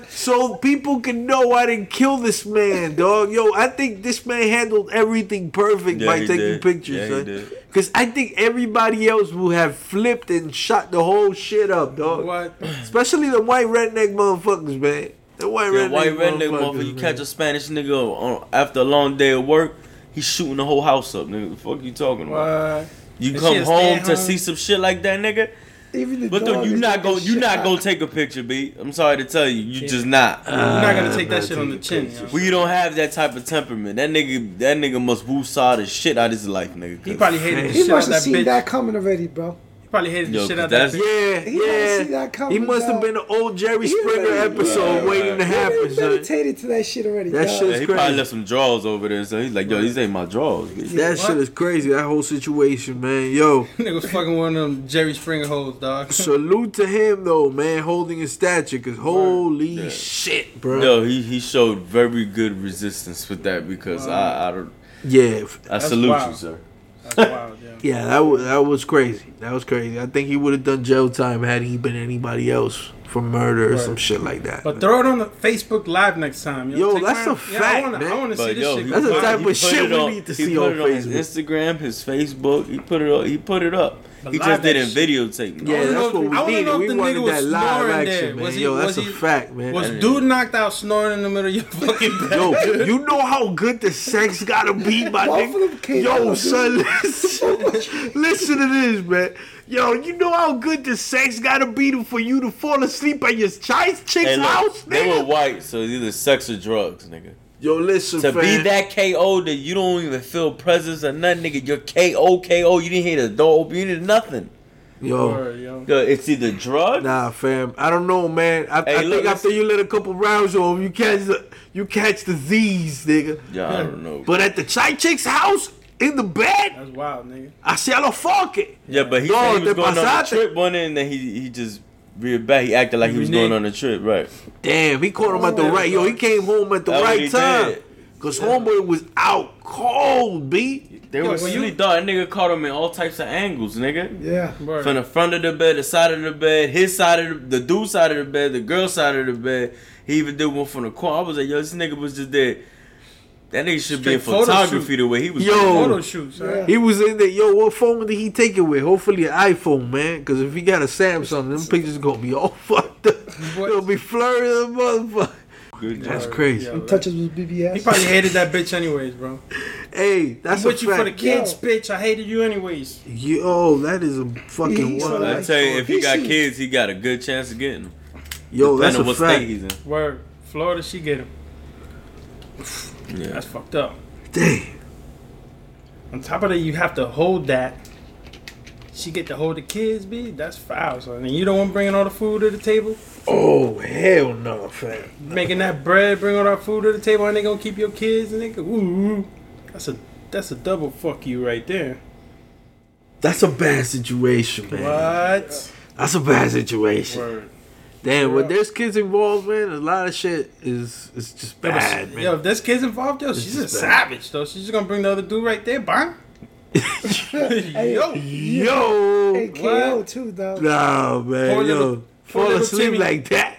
yo, so people can know I didn't kill this man, dog. Yo, I think this man handled everything perfect Yeah, by taking did. pictures, Yeah, son. Cause I think everybody else will have flipped and shot the whole shit up, dog. What? Especially the white redneck motherfuckers, man. The white Yeah, redneck white redneck motherfuckers, motherfucker. You catch a Spanish nigga on, after a long day of work, he's shooting the whole house up, nigga. The fuck you talking about? What? You And come home to home. see some shit like that, nigga. Even the But dog though you is not go, you not out. gonna take a picture, B. I'm sorry to tell you, you Uh, just not. You're not gonna take that man, shit on the chin. pictures. yo. We don't have that type of temperament. That nigga, that nigga must woo saw the shit out of his life, nigga. He probably hated the He shit out must have seen bitch. that coming already, bro. He probably hated the Yo, shit 'cause out that that's- bitch. Yeah, He see yeah. that coming, He must have been an old Jerry Springer already- episode Yeah, waiting to happen, He son. meditated to that shit already. That dog. shit Yeah, is he crazy. probably left some drawers over there, so he's like, yo, these ain't my drawers. That What? shit is crazy. That whole situation, man. Yo, Nigga was fucking one of them Jerry Springer hoes, dog. salute to him though, man, holding his stature. Cause holy Yeah. shit, bro. Yo, he, he showed very good resistance with that because I I don't Yeah, I That's salute wild. you, sir. That's wild, yeah. yeah, that was that was crazy. That was crazy. I think he would have done jail time had he been anybody else for murder or Right. some shit like that. But throw it on the Facebook Live next time. Yo, Yo, that's my- a yeah, fact, I wanna, man. I want to see But this yo, shit. That's the type of shit it we on- need to he see put on it on his Facebook. Instagram, his Facebook. He put it up. He put it up. But he just didn't videotape. me. Yeah, that's what we I needed. We the wanted that live action, man. Was he- Yo, that's was a fact, man. Was And- dude knocked out snoring in the middle of your fucking bed? Yo, you know how good the sex gotta be, my Both of them nigga. Yo, son, listen, listen to this, man. Yo, you know how good the sex gotta be to, for you to fall asleep at your child chick's Hey, look, house, they were white, so it's either sex or drugs, nigga. Yo, listen, To fam. be that KO that you don't even feel presence or nothing, nigga. You're KO, KO. You didn't hear the door open. You did nothing. Yo, Word, yo. Yo, It's either drugs. nah, fam. I don't know, man. I, Hey, I look, think after you let a couple rounds off, you catch the you catch the Z's, nigga. Yeah, I don't know. But at the child chick's house in the bed, That's wild, nigga. I see a lo it. yeah, but he No, said he was te going on a trip one day, and then he he just reared back. He acted like he was going on a trip, right? Damn, he caught him at the Oh, right. Yo, he came home at the That's what right time. did. Cause homeboy was out cold, b. They Yo, were when you- sleep, dog. That nigga caught him in all types of angles, nigga. Yeah. Word. From the front of the bed, the side of the bed, his side of the, the dude side of the bed, the girl side of the bed. He even did one from the corner. I was like, yo, this nigga was just there. That nigga should be in Straight photo photography the way he was. Yo. Photo shoots, Yeah. He was in there. Yo, what phone did he take it with? Hopefully an iPhone, man. Cause if he got a Samsung, them pictures gonna be all fucked up. What? It'll be flurry of the motherfucker. Good That's crazy. Yeah. He touches with BBS. He probably hated that bitch anyways, bro. Hey, that's I'm a with you for the kids, Yo. bitch. I hated you anyways. Yo, that is a fucking He's wild. I tell you, if he He got see- kids, he got a good chance of getting them. Yo, that's a what fact. state he's in. Word. Florida, she get him. Yeah. That's fucked up. Dang. On top of that, you have to hold that. She get to hold the kids, b. That's foul. So, and you don't want bringing all the food to the table, Oh hell no, fam. making that bread, bring all that food to the table, and they gonna keep your kids, and nigga, ooh, that's a that's a double fuck you right there. That's a bad situation, man. What? That's a bad situation. Word. Damn, when there's kids involved, man, a lot of shit is is just Yo, but bad, she- man. Yo, if there's kids involved, yo, This she's a bad. savage, though. She's just gonna bring the other dude right there, bang. Hey, Yo, Yo, Hey, KO too, though. nah, man, Poor yo, little- fall little asleep Timmy. like that.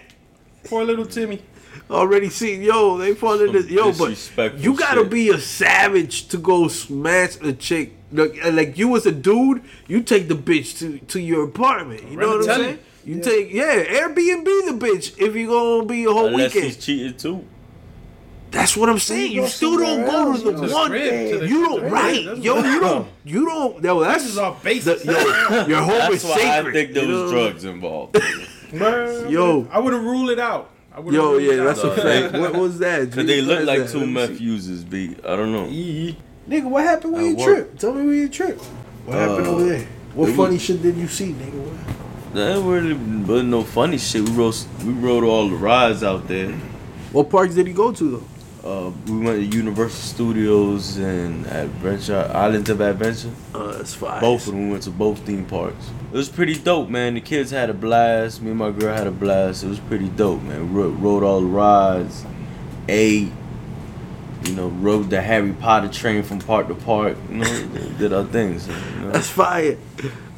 poor little Timmy. Already seen, yo, they fall into yo, but you gotta shit. be a savage to go smash a chick. Like, uh, like you as a dude, you take the bitch to to your apartment. You know what I'm saying? You take yeah, Airbnb the bitch if you gonna be a whole Unless weekend. he's cheated too. That's what I'm saying. You You still don't go else, to the you one. Crib, to the- You don't the right, yo. You don't. You don't. Yo, that's This is all the, basic. yo, your home That's is why sacred. I think there was know? drugs involved. Man, Yo. I wouldn't rule it out. I wouldn't Yo, rule it yeah, out. that's a fact. What was that? Cause they look like that? two Let me meth see. users, B. I don't know. Yee. Nigga, what happened when At you work. tripped? Tell me when you tripped. What happened Uh, over there? What funny was- shit did you see, nigga? That really wasn't no funny shit. We rode we rode all the rides out there. What parks did he go to though? Uh, we went to Universal Studios and Adventure Islands of Adventure. Uh, that's fine. Both of them we went to both theme parks. It was pretty dope, man. The kids had a blast. Me and my girl had a blast. It was pretty dope, man. We rode, rode all the rides, ate, you know, rode the Harry Potter train from park to park. You know, did our things. You know? That's fire.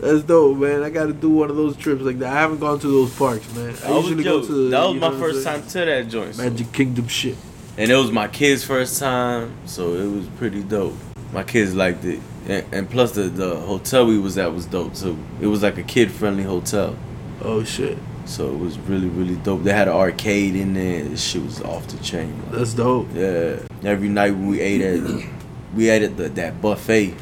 That's dope, man. I gotta do one of those trips like that. I haven't gone to those parks, man. I usually go to. that was my first time to that joint. so- Magic Kingdom shit. And it was my kids' first time, so it was pretty dope. My kids liked it. And, and plus, the, the hotel we was at was dope, too. It was like a kid friendly hotel. Oh shit, So it was really, really dope. They had an arcade in there. This shit was off the chain. man. that's dope. Yeah. Every night when we ate at, we ate at the, that buffet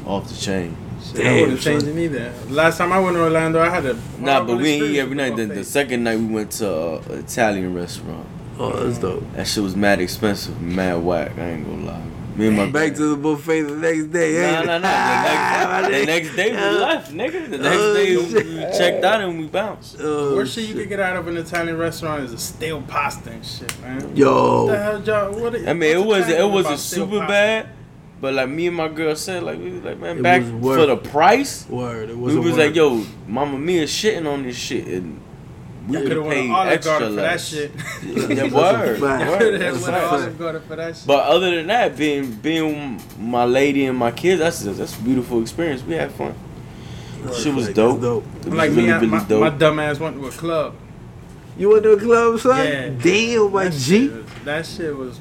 off the chain. I Damn, wouldn't change son. it either. Last time I went to Orlando, I had a Nah, but we ain't eat every night. The, the second night we went to uh, an Italian restaurant. Oh, that's dope. That shit was mad expensive, mad whack. I ain't gonna lie. Me and my Back to the buffet the next day. Nah, ain't nah, nah. The next, the next day we left, nigga. The next Oh, day we checked out and we bounced. Oh, Worst shit you could get out of an Italian restaurant is a stale pasta and shit, man. Yo, what the hell, y'all? What I mean, it wasn't it wasn't super pasta? bad, but like me and my girl said, like we was like, man, It back was for the price, word. It was. we was. was like, yo, Mama Mia shitting on this shit, and we I could could have have went paid to Olive extra for that shit. Yeah, That's a word, fact. word, Could that's a to fact. Olive Garden for that shit. But other than that, being being my lady and my kids, that's that's a beautiful experience. We had fun. Shit was That's dope. dope. It was like really, me, I, really my, dope. my dumb ass went to a club. You went to a club, son? Yeah. Damn, my That G. shit was- That shit was.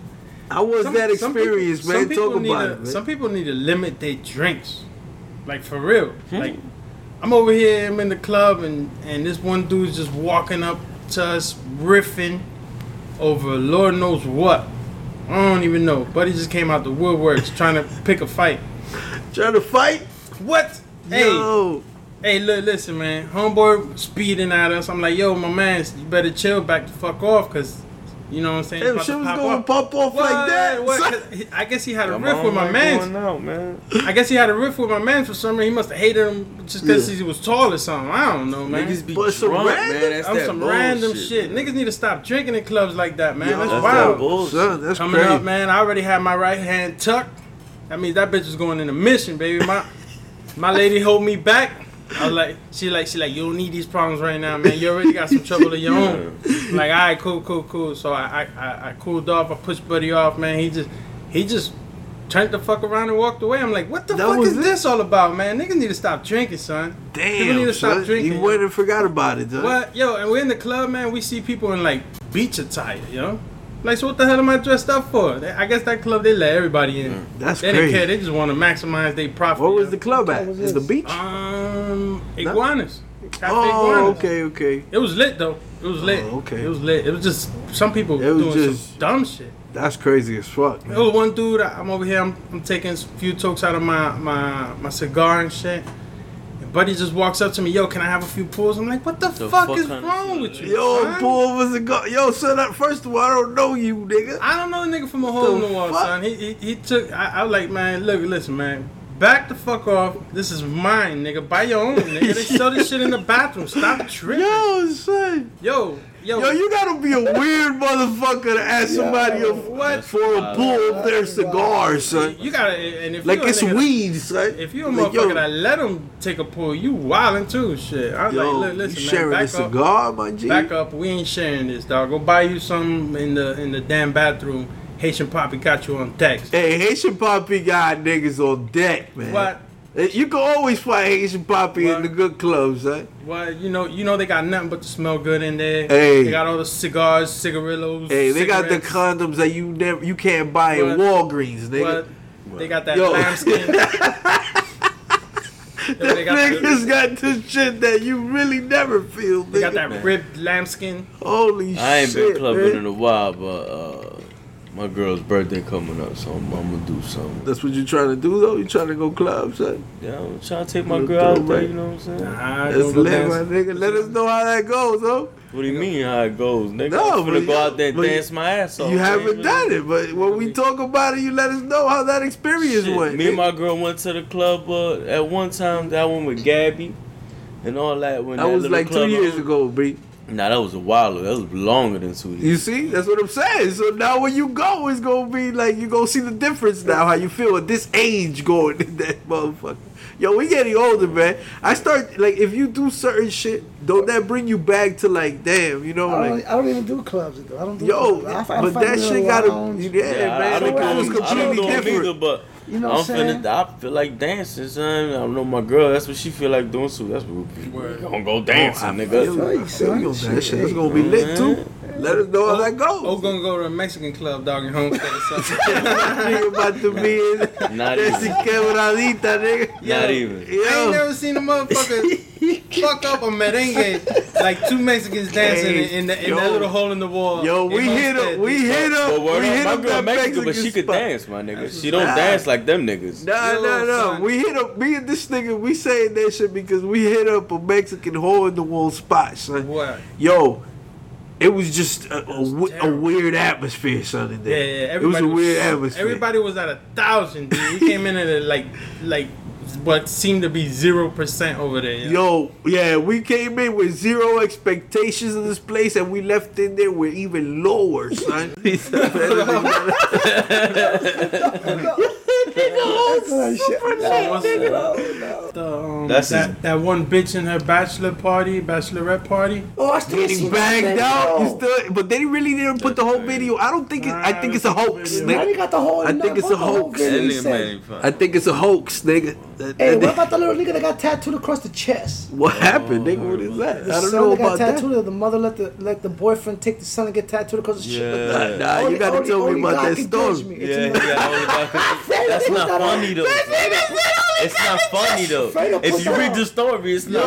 How was Some- that some people- man? Talk about to- it, man. Some people need to limit their drinks, like for real. Hmm. Like I'm over here, I'm in the club, and and this one dude's just walking up to us, riffing over Lord knows what. I don't even know. Buddy just came out the woodworks trying to pick a fight. Trying to fight? What? Hey, Yo. hey, look, listen, man. Homeboy speeding at us. I'm like, yo, my man, you better chill back the fuck off, cause you know what I'm saying. Damn, shit was going pop to pop off What? like that. What? son. 'Cause he- I guess he had a riff with my like, man. out, man. I guess he had a riff with my man for some reason. He must have hated him just because Yeah. he was tall or something. I don't know, man. Niggas be But some drunk, random- man. That's I'm that some random bullshit, shit. man. Niggas need to stop drinking in clubs like that, man. Yo, That's, That's wild. that bullshit. Son, that's Coming crazy. up, man. I already had my right hand tucked. That means that bitch was going in a mission, baby. My my lady hold me back. I was like, she like, she like, you don't need these problems right now, man. You already got some trouble of your own. Like, all right, cool, cool, cool. So I, I, I, cooled off. I pushed Buddy off, man. He just, he just turned the fuck around and walked away. I'm like, what the That fuck is it? this all about, man? Niggas need to stop drinking, son. People need Damn, to stop son. drinking. You went and forgot about it, son. What? Yo, and we're in the club, man. We see people in like beach attire, yo. Like, so what the hell am I dressed up for? They- I guess that club they let everybody in. That's they didn't care. They just want to maximize their profit. What was the club at? What was In the beach? Um, iguanas. Cafe oh, iguanas. okay, okay. It was lit though. It was lit. Oh, okay. It was lit. It was just some people It was doing just- some dumb shit. That's crazy as fuck, There man. was one dude. I- I'm over here. I'm, I'm taking a few tokes out of my my my cigar and shit. And Buddy just walks up to me. Yo, can I have a few pulls? I'm like, what the, The fuck, fuck is kind of wrong with you? Yo, son? pull was a go. Yo, son. I- First of all, I don't know you, nigga. I don't know the nigga from a hole in The the wall, fuck? son. He, he he took. I, I was like, man, look, listen, man. Back the fuck off. This is mine, nigga. Buy your own, nigga. They sell this shit in the bathroom. Stop tripping. Yo, son. Yo, yo. Yo, you gotta be a weird motherfucker to ask somebody Yo, what? for a pull uh, of their cigar, son. You gotta, and if Like you it's nigga- weed, son. If you a Like, motherfucker yo, that let him take a pull, you wildin' too, shit. I was yo, like, you listen, sharing man, a back up, cigar, my G? back up. We ain't sharing this, dog. Go buy you some in the in the damn bathroom. Haitian Poppy got you on text. Hey, Haitian Poppy got niggas on deck, man. What? Eh, You can always find Haitian Poppy What? in the good clubs, huh? Well, you know, you know they got nothing but the smell good in there. Hey. They got all the cigars, cigarillos. Hey, they got the condoms that you never you can't buy in Walgreens, nigga. What? They got that Yo. lambskin. Yo, they got, Niggas the, got this shit that you really never feel, they got that ribbed lambskin. Holy shit. I ain't been clubbing man. in a while, but uh, My girl's birthday coming up, so I'm, I'm gonna do something. That's what you trying to do though. You trying to go club, son? Yeah, I'm trying to take my girl out there. You know what I'm saying? Nah, That's don't go my nigga. Let us know how that goes, though. What do you mean how it goes, nigga? No, I'm gonna go out there and dance my ass off. you haven't done it, but when we talk about it, you let us know how that experience Shit, went. Me and my girl went to the club uh, at one time. That one with Gabby and all that. When that was little like two years opened. ago, B. Nah, that was a while ago. That was longer than two years. You see, that's what I'm saying. So now when you go, it's gonna be like you gonna see the difference now. How you feel at this age going in that motherfucker. Yo, we getting older, man. I start like if you do certain shit, don't that bring you back to like, damn, you know, I don't, like, I don't even do clubs. Though. I don't do yo, clubs. I, I but that shit gotta, lounge, yeah, Yeah, I, man. I don't, it was do, I don't completely do 'em different. either, but You know I'm what I'm saying? feeling. I feel like dancing, son. I don't know my girl. That's what she feel like doing. So that's what we Word. gonna go dancing, Oh, nigga. feel feel you, I feel you on son. that shit. That's gonna be lit too. Let us know how that goes. Oh, goes. gonna go to a Mexican club, dog, in Homestead or something. Nigga about to be in Not even. quebradita, nigga. Not even. I ain't never seen a motherfucker fuck up a merengue like two Mexicans dancing Hey, in, in, the, in yo. that little hole in the wall. yo, we hit Homestead. up, we hit up, But word we up, hit my up girl that Mexican, Mexican but she could spot. dance, my nigga. She don't Nah. dance like them niggas. Nah, Yo, nah, nah. We hit up me and this nigga. We saying that shit because we hit up a Mexican hole in the wall spot, son. What? Yo, it was just a, a, was we- a weird atmosphere, Sunday In Yeah, there. yeah. it was a Everybody weird atmosphere. Everybody was at a thousand, dude. We came in at a, like, like what seemed to be zero percent over there. Yo. Yo, yeah, we came in with zero expectations of this place, and we left in there with even lower, son. The, um, That's that, that one bitch in her bachelor party, bachelorette party. Oh, I still Getting see bagged out, you still, but they really didn't put the whole video. I don't think it. I think it's a hoax, nigga. got the whole. I think it's a hoax. That He nigga said, made it fun. I think it's a hoax, nigga. That- Hey, what about the little nigga that got tattooed across the chest? what happened, nigga? What is that? The I don't son know got about that. tattooed. The mother let the let the boyfriend take the son and get tattooed across the Yeah. Nah, you gotta tell me about that story. Yeah, yeah. That's not funny though. It's not funny though. If you read the story, it's not.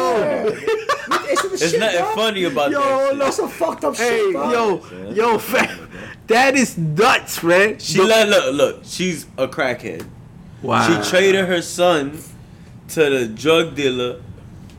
It's in the It's shit, nothing funny about Yo, that. shit. That's some fucked up Hey, shit, bro. yo, yo, fam, that is nuts, man. She Look- look look. She's a crackhead. wow. She traded her son to the drug dealer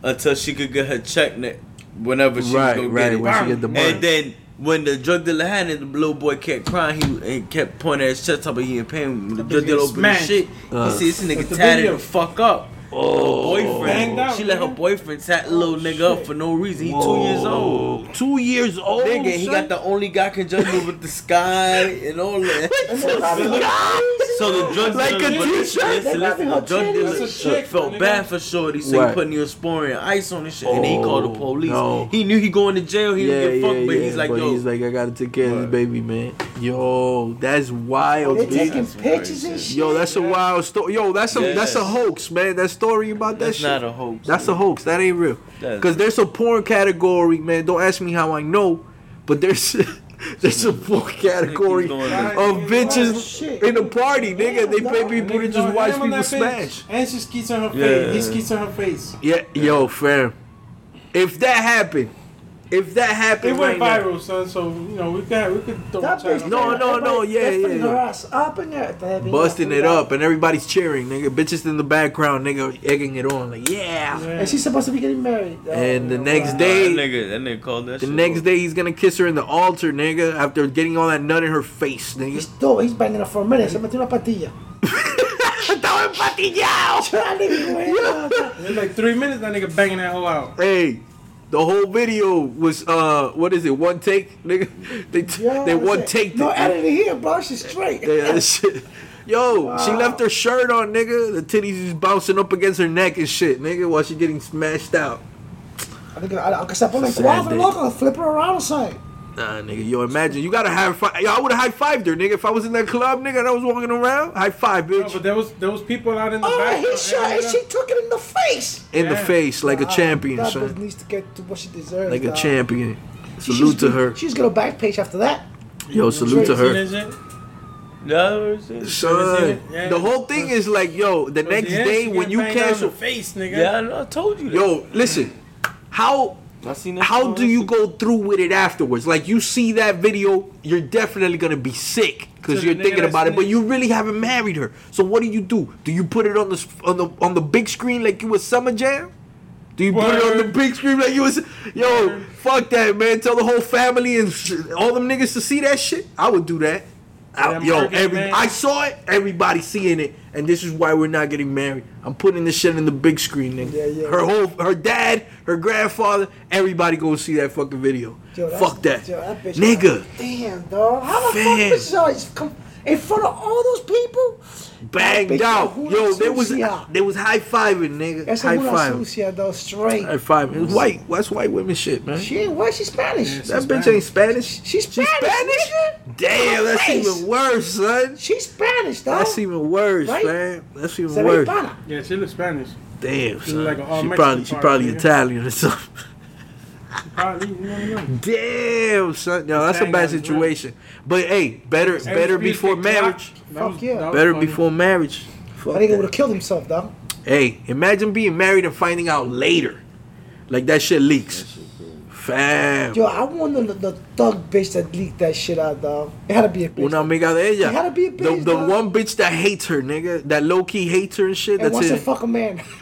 until she could get her check ne- whenever she right, was gonna right. get it. When she get the money, And then when the drug dealer had it, the little boy kept crying. He and kept pointing at his chest, talking about he in pain. When the drug dealer opened smacked. shit, Uh. he see this nigga the tatted the fuck up. Oh, Boyfriend, out, she let her boyfriend tat the little oh, nigga up for no reason. He two years old. Two years old. Nigga, he got the only guy can judge with the sky and all that. And they robbing her- So the drug Like dealer, a but t-shirt? listen, They listen, the drug dealer That's chick, felt nigga. bad for Shorty, so Right. he put Neosporin and ice on his shit, and he oh, called the Oh, police. no. He knew he going to jail. He yeah, didn't give a fuck, yeah, but yeah. he's like, but yo, he's like, I gotta take care of this baby, man. Yo, that's wild, They dude. taking pictures and shit. shit. Yo, that's a wild story. Yo, that's a that's a hoax, man. That story about that that's shit. not a hoax. That's a hoax. That ain't real. Because there's a porn category, man. Don't ask me how I know, but there's there's a porn category of bitches in a party, nigga. They pay Yeah, people to just watch on people that smash. And she skeets on her face. He skeets on her face. Yeah, yo, fam. If that happened, if that happened, It went right now, viral, son. So you know we got we could throw That bitch. No, no, no, yeah, yeah, putting her ass up in there. They're busting it up and everybody's cheering, nigga. Bitches in the background, nigga, egging it on, like yeah. Yeah. And she's supposed to be getting married. Oh, And the next Nah, day- that nigga, that nigga called that. The shit next off. day he's gonna kiss her in the altar, nigga, after getting all that nut in her face, He's nigga. dope. He's banging her for a minute. Se metió una patilla. Estaba empatillado. That nigga went, uh, In like three minutes, that nigga banging that hoe out. Hey, the whole video was uh, what is it? One take, nigga. They t- yo, they one shit. take. No editing here, bro. She's straight. Yeah, that shit. Yo, she left her shirt on, nigga. The titties is bouncing up against her neck and shit, nigga, while she getting smashed out. I think I, I, se pone en Sad cuatro, day. loco. Flip her around or something. Nah, nigga, yo, imagine you gotta high five. Yo, I would have high fived her, nigga, if I was in that club, nigga, and I was walking around. High five, No, bitch, but there was there was people out in the Oh, back. he shot and she took it in the face. in the face like a Wow, champion, That bitch son, needs to get to what she deserves. like a champion. Salute she's to her. She's gonna back page after that. Yo, salute to her. No, it's- it's- Son, Yeah. the whole thing is like, yo, the next Yeah, day when you banged out cancel, face, nigga. yeah, I, know, I told you that. yo, listen, how I seen that how do you go through with it afterwards? Like you see that video, you're definitely gonna be sick because you're thinking about it, but you really haven't married her. So what do you do? Do you put it on the on the on the big screen like you was Summer Jam? Do you put it on the big screen like you was? Yo, Word. fuck that, man. Tell the whole family and sh- all them niggas to see that shit. I would do that. Yo, every man. I saw it. Everybody seeing it, and this is why we're not getting married. I'm putting this shit in the big screen, nigga. Yeah, yeah, her whole, her dad, her grandfather, everybody go see that fucking video. Yo, fuck that, yo, that nigga. Damn, dog. How the Fam. fuck come in front of all those people? Banged Bitch, out, who yo. they was sucia? there was high fiving, nigga. Esa high es una five, sucia, though, straight. high five. It's white. That's white women shit, man. She ain't white, she's Spanish. Yeah, that she's bitch ain't Spanish. She's Spanish, nigga. Damn, that's Face. even worse, son. She's Spanish, dog. That's even worse, Right? man. That's even Se ve worse. Yeah, she looks Spanish. Damn, son. like she probably she probably. Italian or something. Probably, you know. Damn, son. Yo, that's a bad situation. But hey, better better before marriage. Fuck yeah. Better before marriage. Fuck That nigga that. would have killed himself, dog. Hey, imagine being married and finding out later. Like that shit leaks. Fam. Yo, I wonder the, the thug bitch that leaked that shit out, dog. It had to be a bitch. Una amiga de ella. It had to be a the bitch, the dog. one bitch that hates her, nigga. That low key hates her and shit. and That's wants to fuck a man.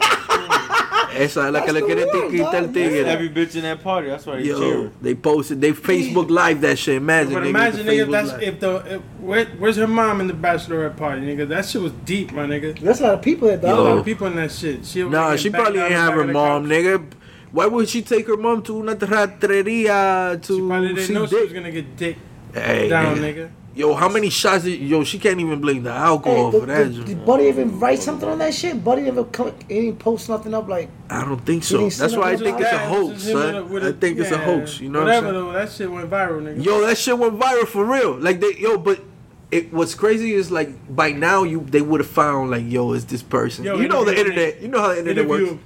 Esa es la que le That's the quiere one, quitar el dog, tigre. Every bitch in that party. That's why they Yo, cheering. they posted, they Facebook live that shit. Imagine, But nigga, imagine, nigga, if that's Live. if the if, where, where's her mom in the bachelorette party, nigga? That shit was deep, my nigga. There's a lot of people there, There's a lot of people in that shit. She Nah, she probably backed ain't out have her mom, couch. nigga. Why would she take her mom to una rateria to She probably didn't see know she was gonna get dick Hey, down, nigga. nigga. Yo, how many shots? Did, yo, she can't even blame the alcohol Hey, for that. the, did Buddy even write something on that shit? Buddy never come, he didn't post nothing up like. I don't think so. That's why I think it's a hoax, just him with a- with I a- think it's a hoax. You know what I'm Whatever, saying? though. That shit went viral, nigga. Yo, that shit went viral for real. Like they, yo, but it what's crazy is like by now you they would have found like yo, is this person? Yo, you know the internet. You know how the internet Interview. works.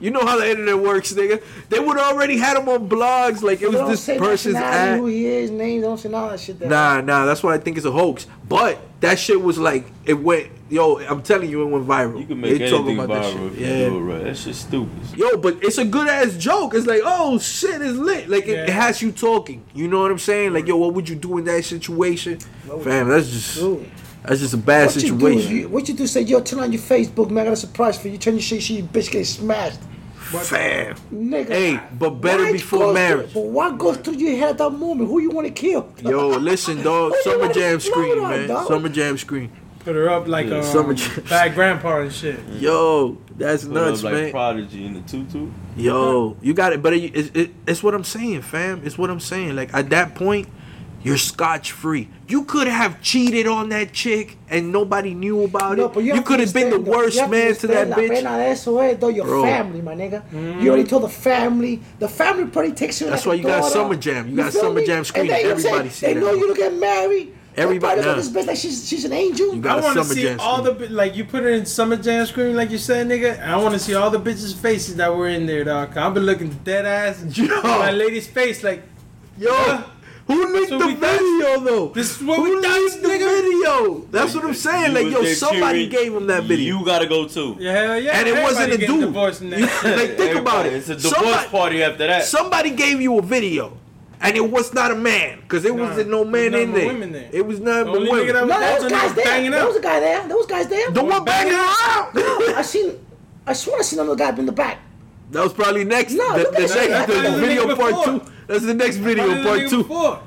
You know how the internet works, nigga. They would already had him on blogs. Like it They was don't this say person's nationality, ad. who he is, name, they don't say none of that shit. There. Nah, nah, that's why I think it's a hoax. But that shit was like it went. Yo, I'm telling you, it went viral. You can make They talking anything about that viral if shit. you Yeah. do it right. That shit's stupid. Yo, but it's a good ass joke. It's like, oh shit, it's lit. Like it, it has you talking. You know what I'm saying? Like, yo, what would you do in that situation? Fam, that's just Dude, that's just a bad what you do situation. you, what you do? Say, yo, turn on your Facebook, man. I got a surprise for you. Turn your shit, she you bitch get smashed, Fam. nigga. Hey, but better before marriage. Through, but what goes through your head at that moment? Who you want to kill? Yo, listen, dog. Summer Jam screen, on, man. dog? Summer Jam screen. Put her up like Yeah, um, summer jams. bad grandpa and shit. Yo, that's Put nuts, up like man. Prodigy in the tutu. Yo, you got it, but it, it, it, it's what I'm saying, fam. It's what I'm saying. Like at that point, you're scotch free. You could have cheated on that chick and nobody knew about No, it. but You, have could have been the worst You man to that La bitch. pena de eso es, though, your Bro. family, my nigga. You already told the family. The family probably takes you. That's like why a you got. Summer Jam. You got Summer me? Jam And screen. they- Everybody they, see They that. know you to get married. Everybody- Everybody look nah. at this bitch like she's she's an angel. You got I a want to see Jam all screen. the bi- like you put it in summer jam screen like you said, nigga. And I want to see all the bitches' faces that were in there, dog. 'Cause I've been looking dead ass Yo. at my lady's face like Yo, Yeah. Who leaked the we done- video though? This is what who we done, the nigga. video? That's what I'm saying. You Like, yo, somebody cheering. gave him that video. You gotta go too. yeah, hell yeah. And it wasn't a getting dude. divorced in that You- shit. like, think about it. It's a divorce Somebody- party after that. Somebody gave you a video, and it was not a man, because there Nah, wasn't no man in there. women there. It was nothing The but women. nigga that No, was- there was guys there. banging There was a guy there. There was guys there. the one banging around. I seen. I swear I seen another guy in the back. that was probably next. No, the, look the at that next, shit. the That's the video part before. two. That's the next video part two. before.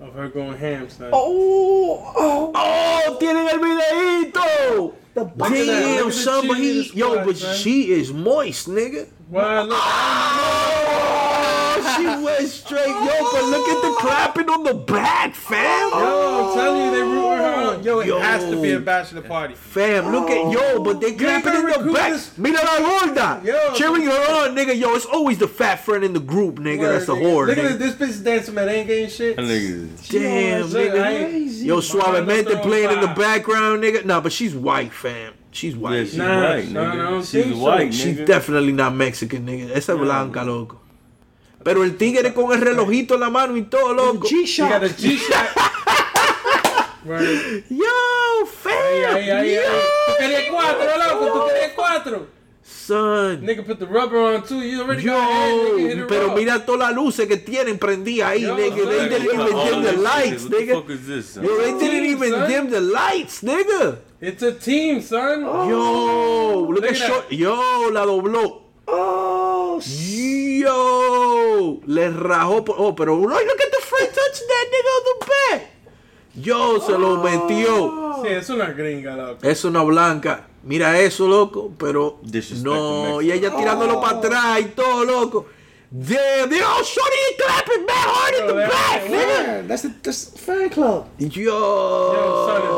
Of her going ham, son. Oh, oh. Oh, tienen el videito. The at that. Look Damn, at the somebody. Yo, but she is moist, nigga. Well, look, Oh, she went straight. Yo, but look at the oh. clapping on the back, fam. yo, I'm telling you, they rooting her on. Yo, it Yo. has to be a bachelor party. Fam, look at yo, oh. but they clapping in the recruit back. this- Mira la gorda, Yo. cheering her on, nigga. Yo, it's always the fat friend in the group, nigga. That's the Word, whore, Look nigga. at this, this bitch dancing merengue and shit. That nigga. Damn, Look, I nigga. ain't- Yo, suavemente Mama, playing in the background, nigga. Nah, but she's white, fam. She's Yeah, white. she's Nah, white, nigga. don't She's think so. white, She's definitely not Mexican, nigga. Esa es blanca, loco. Pero el tigre con el relojito en la mano y todo, loco. She G-Shock. got a G-Shot. right. Yo, ahí, ahí, ahí. Tú yo. querías cuatro, loco. Tú querías cuatro. Son. Nigga put the rubber on too. You already got nigga. Yo, it pero mira todas las luces que tienen prendidas ahí, Yo, nigga. They son. didn't even dim the lights, What the nigga. fuck is this? son? Yo, they didn't even son. dim the lights, nigga. It's a team, son. Yo, look, Look at at short. Yo, la dobló. Oh, Yo, le rajó. por- Oh, pero look at the free touch that nigga on the back. Yo, se lo metió. Sí, es una gringa, loco. Es una blanca. Mira eso, loco. Pero no, y ella tirándolo Oh. para atrás y todo, loco. Damn, they all shorty clapping back hard in the back, nigga. man, that's the that's fan club. Yo, Yo,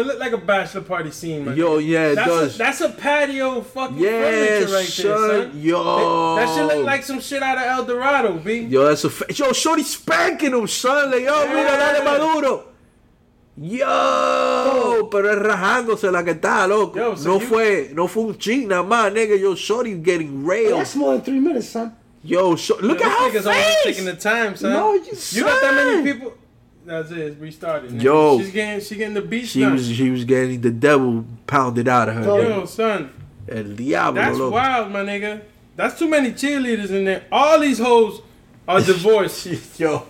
It looked like a bachelor party scene, man. Yo, yeah, it that's does. A, that's a patio fucking Yeah, furniture right son. there, son. Yo. That, that shit look like some shit out of El Dorado, b. Yo, that's a fa- yo, shorty spanking him, son. Like, yo, mira, dale Maduro. Yo, oh. pero es rajándose la que está, loco. Yo, so no you- fue, no fue un ching nada más, nigga. Yo, shorty getting railed. That's more than three minutes, son. Yo, so, look Yo, at her this nigga's always face. taking the time, son. No, you, you got that many people. That's it. It's restarted. Yo. she's getting she getting the beach She done. was, she was getting the devil pounded out of her. Yo. nigga. Yo, son, El diablo, that's loco. wild, my nigga. That's too many cheerleaders in there. All these hoes are divorced. Yo,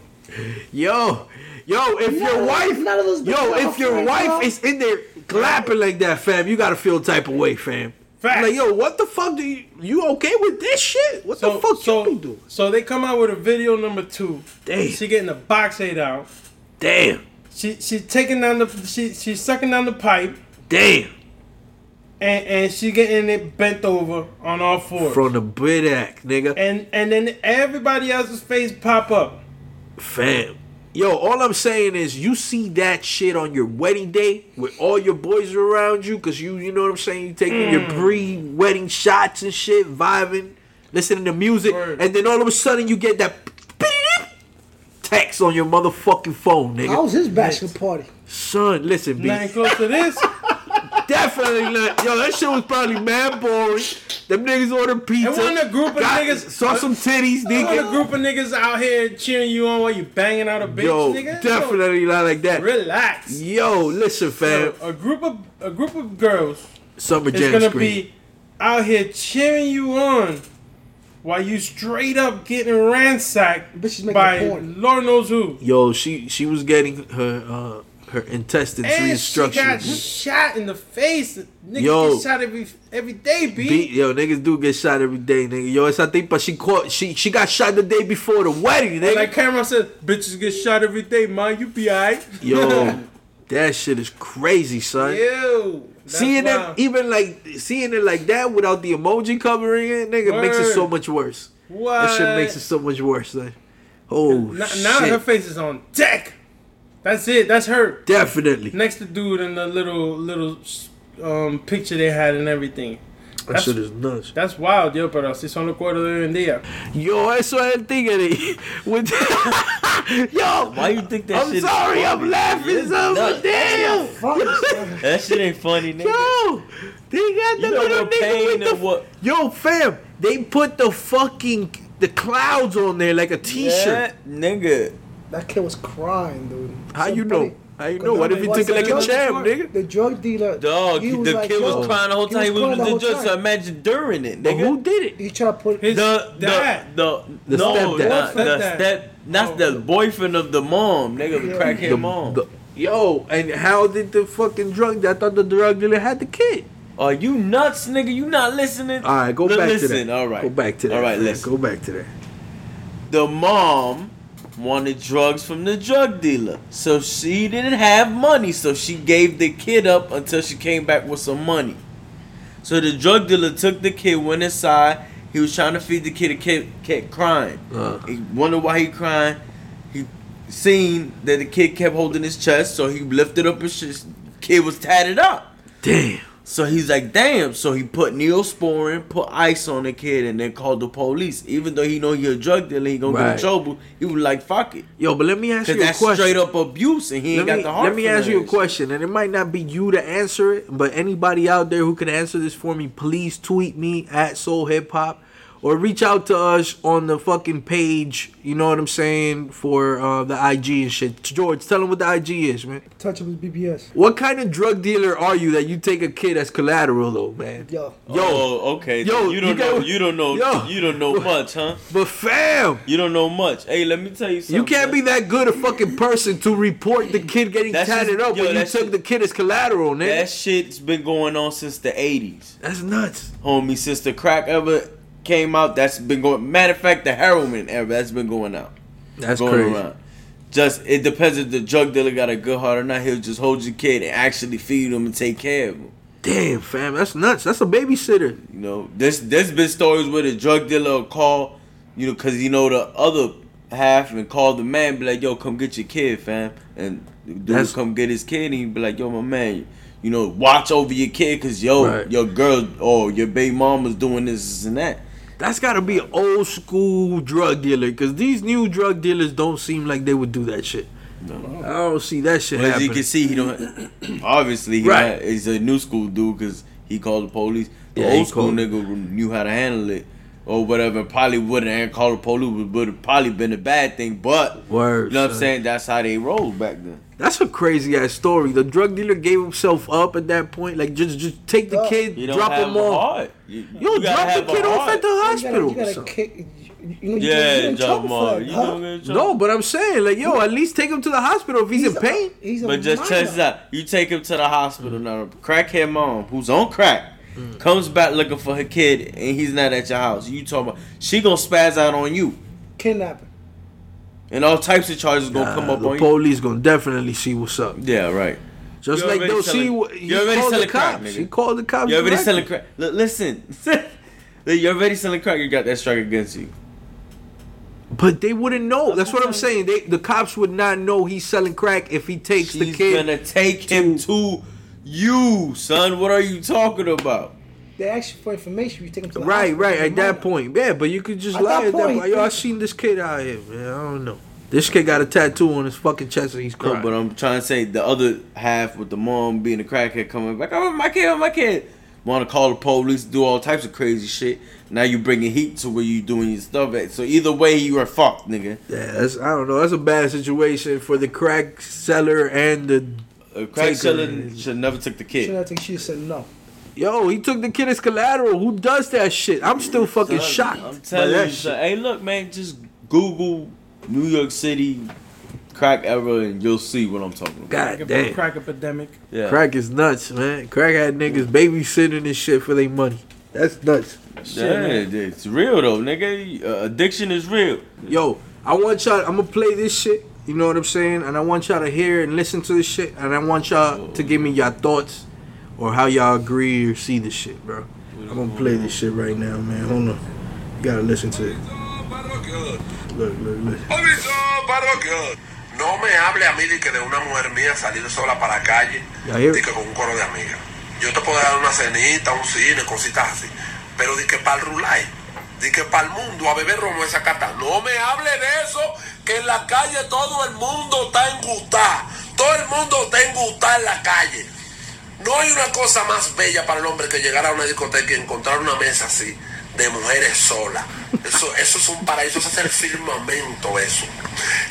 yo, yo, if your None- wife, none of those yo, if your are wife fine, is in there clapping like that, fam, you gotta feel type of way, fam. Facts. Like, yo, what the fuck do you, you okay with this shit? What the fuck so, you be doing? so they come out with a video number two. Damn. She getting the box eight out. Damn, She she's taking down the she she's sucking down the pipe damn. and and she getting it bent over on all fours. From the bidac, nigga. and and then everybody else's face pop up. Fam. Yo, all I'm saying is you see that shit on your wedding day with all your boys around you, cause you you know what I'm saying, you taking your Mm. pre-wedding shots and shit, vibing, listening to music, Word. and then all of a sudden you get that text on your motherfucking phone, nigga. how was his bachelor party? Son, listen, B. Nothing close to this. Definitely not. Yo, that shit was probably mad boring. Them niggas ordered pizza. It wasn't a group of got- niggas- Saw some titties, You want a nigga. group of niggas out here cheering you on while you banging out a bitch, Yo, nigga? definitely not like that. Relax. Yo, listen, fam. Yo, a group of a group of girls Summer jam is Jam gonna screen. be out here cheering you on while you straight up getting ransacked Bitches making by. Lord knows who. Yo, she she was getting her uh her intestines And she got shot in the face. Niggas Yo. get shot every every day, B. Beat, yo, niggas do get shot every day, nigga. Yo, esa but she caught she she got shot the day before the wedding, nigga. Like Cameron said, bitches get shot every day, man. You be alright. yo, that shit is crazy, son. Ew. Seeing wild. it even like seeing it like that without the emoji covering it, nigga, makes it so much worse. What? That shit makes it so much worse, son. Oh now, shit. now her face is on deck. That's it. That's her. Definitely. Next to dude in the little little um picture they had and everything. That That's, shit is nuts. that's wild, yo, pero así son los cuerdos de hoy en día. Yo, eso es el tigre. With Yo, Why you think that I'm shit? sorry, is I'm laughing It's so nuts. damn. Fuck, son. That shit ain't funny, nigga. Yo, they got the You know little nigga with the what? Yo, fam, they put the fucking the clouds on there like a t-shirt. Yeah, nigga. That kid was crying, dude. How you know? How you know? What if he What's took it like a that? champ, nigga? The drug dealer. Dog, he the was like, kid was crying the whole time. He was, crying the the judge, so imagine during it, But nigga. who did it? He tried to put His the dad. the The the, no stepdad. not the Stepdad. step that's Oh. the boyfriend of the mom nigga the Yeah. crackhead mom yo, and how did the fucking drug? I thought the drug dealer had the kid. are you nuts nigga you not listening All right, go back listen, to that. all right go back to that. all right fam. listen Go back to that. the mom wanted drugs from the drug dealer so she didn't have money so she gave the kid up until she came back with some money so the drug dealer took the kid went inside he was trying to feed the kid the kid kept crying Uh, He wondered why he crying. He seen that the kid kept holding his chest, so he lifted up his chest. Kid was tatted up. damn. So he's like, damn. So he put neosporin, put ice on the kid, and then called the police. Even though he know he a drug dealer, he gonna get in trouble. He was like, fuck it. Yo, but let me ask you a that's question. straight up abuse, and he ain't let got me, the heart let me ask you a question, and it might not be you to answer it, but anybody out there who can answer this for me, please tweet me at Soul Hip Hop or reach out to us on the fucking page. You know what I'm saying for uh, the IG and shit. George, tell them what the IG is, man. Touch with BBS. What kind of drug dealer are you that you take a kid as collateral though, man? Yo. Yo, oh, okay. yo, you don't you know. got- You don't know. yo. You don't know much, huh? but fam, You don't know much. Hey, let me tell you something. you can't be that good a fucking person to report the kid getting That's tatted just- up yo, when you that took shit- the kid as collateral, nigga. That shit's been going on since the '80s, That's nuts. homie. Since the crack ever came out, that's been going. Matter of fact, the heroin ever that's been going out. That's going crazy. around. Just it depends if the drug dealer got a good heart or not. He'll just hold your kid and actually feed him and take care of him. Damn, fam, that's nuts. That's a babysitter. You know, this there's been stories where the drug dealer will call, you know, cause you know the other half and call the man, be like, "Yo, come get your kid, fam," and dude That's- come get his kid, and he be like, "Yo, my man." You know, watch over your kid, cause yo, Right. your girl or your baby mama's doing this and that. That's gotta be an old school drug dealer, cause these new drug dealers don't seem like they would do that shit. I don't see that shit But as you can see, he don't. Obviously, he Right. not, he's a new school dude because he called the police. The Yeah, old school nigga knew how to handle it or whatever. Probably wouldn't have called the police, would have probably been a bad thing. But Word, you know what I'm saying? That's how they rolled back then. That's a crazy ass story. The drug dealer gave himself up at that point. Like just just take the kid, You don't drop have him off. heart. You, Yo, you drop the kid off at the You gotta, hospital. you gotta son. kick. You, you know, Yeah, get in trouble Jamal. for it, You huh? don't get in. No, but I'm saying like yo, at least take him to the hospital if he's, in a- pain. he's a But just minor. check this out. You take him to the hospital now. Crackhead mom, who's on crack, mm. comes back looking for her kid, and he's not at your house. You talking about she gonna spaz out on you, Kidnapping. And all types of charges gonna come up the on you. The police gonna definitely see what's up. Yeah, right. Just You like already they'll see. what- He you already called the selling crack, cops. nigga. He called the cops. You already directly. selling crack. Look, listen, you're already selling crack. You got that strike against you. But they wouldn't know. That's what I'm saying. They the cops would not know he's selling crack if he takes the She's kid. gonna take him to you, son. What are you talking about? They ask you for information. You take them to the Right, right. At that minor. point, yeah. But you could just At lie that at that point, point. Yo, I seen this kid out here, man. I don't know. This kid got a tattoo on his fucking chest and he's No, but I'm trying to say the other half with the mom being a crackhead coming back. Oh, my kid, oh, my kid. Want to call the police, do all types of crazy shit. Now you bringing heat to where you doing your stuff at. So either way, you are fucked, nigga. yeah, that's I don't know. That's a bad situation for the crack seller and the. A crack Taker. seller should never took the So kid. I think she said no. Yo, he took the kid as collateral. Who does that shit? I'm still fucking Son, shocked. I'm telling you, shit. son, hey, look, man, just Google New York City crack era and you'll see what I'm talking about. God Crack, damn. crack epidemic. Yeah. Crack is nuts, man. Crack had niggas babysitting and shit for their money. That's nuts. Yeah, it's real though, nigga. Uh, addiction is real. Yo, I want y'all. I'm gonna play this shit. You know what I'm saying? And I want y'all to hear and listen to this shit. And I want y'all to give me your thoughts or how y'all agree or see this shit, bro. I'm gonna play this shit right now, man. Hold on. You gotta listen to it. Look, look, look. Aviso parroquial. No me hable a mí de que de una mujer mía salir sola para la calle, de que con un coro de amigas. Yo te puedo dar una cenita, un cine, cositas así. Pero di que para el rulay, di que para el mundo a beber romo esa cata. No me hable de eso, que en la calle todo el mundo está en gustar. Todo el mundo está en en la calle. No hay una cosa más bella para el hombre que llegar a una discoteca y encontrar una mesa así de mujeres solas. Eso, eso es un paraíso, eso es el firmamento, eso.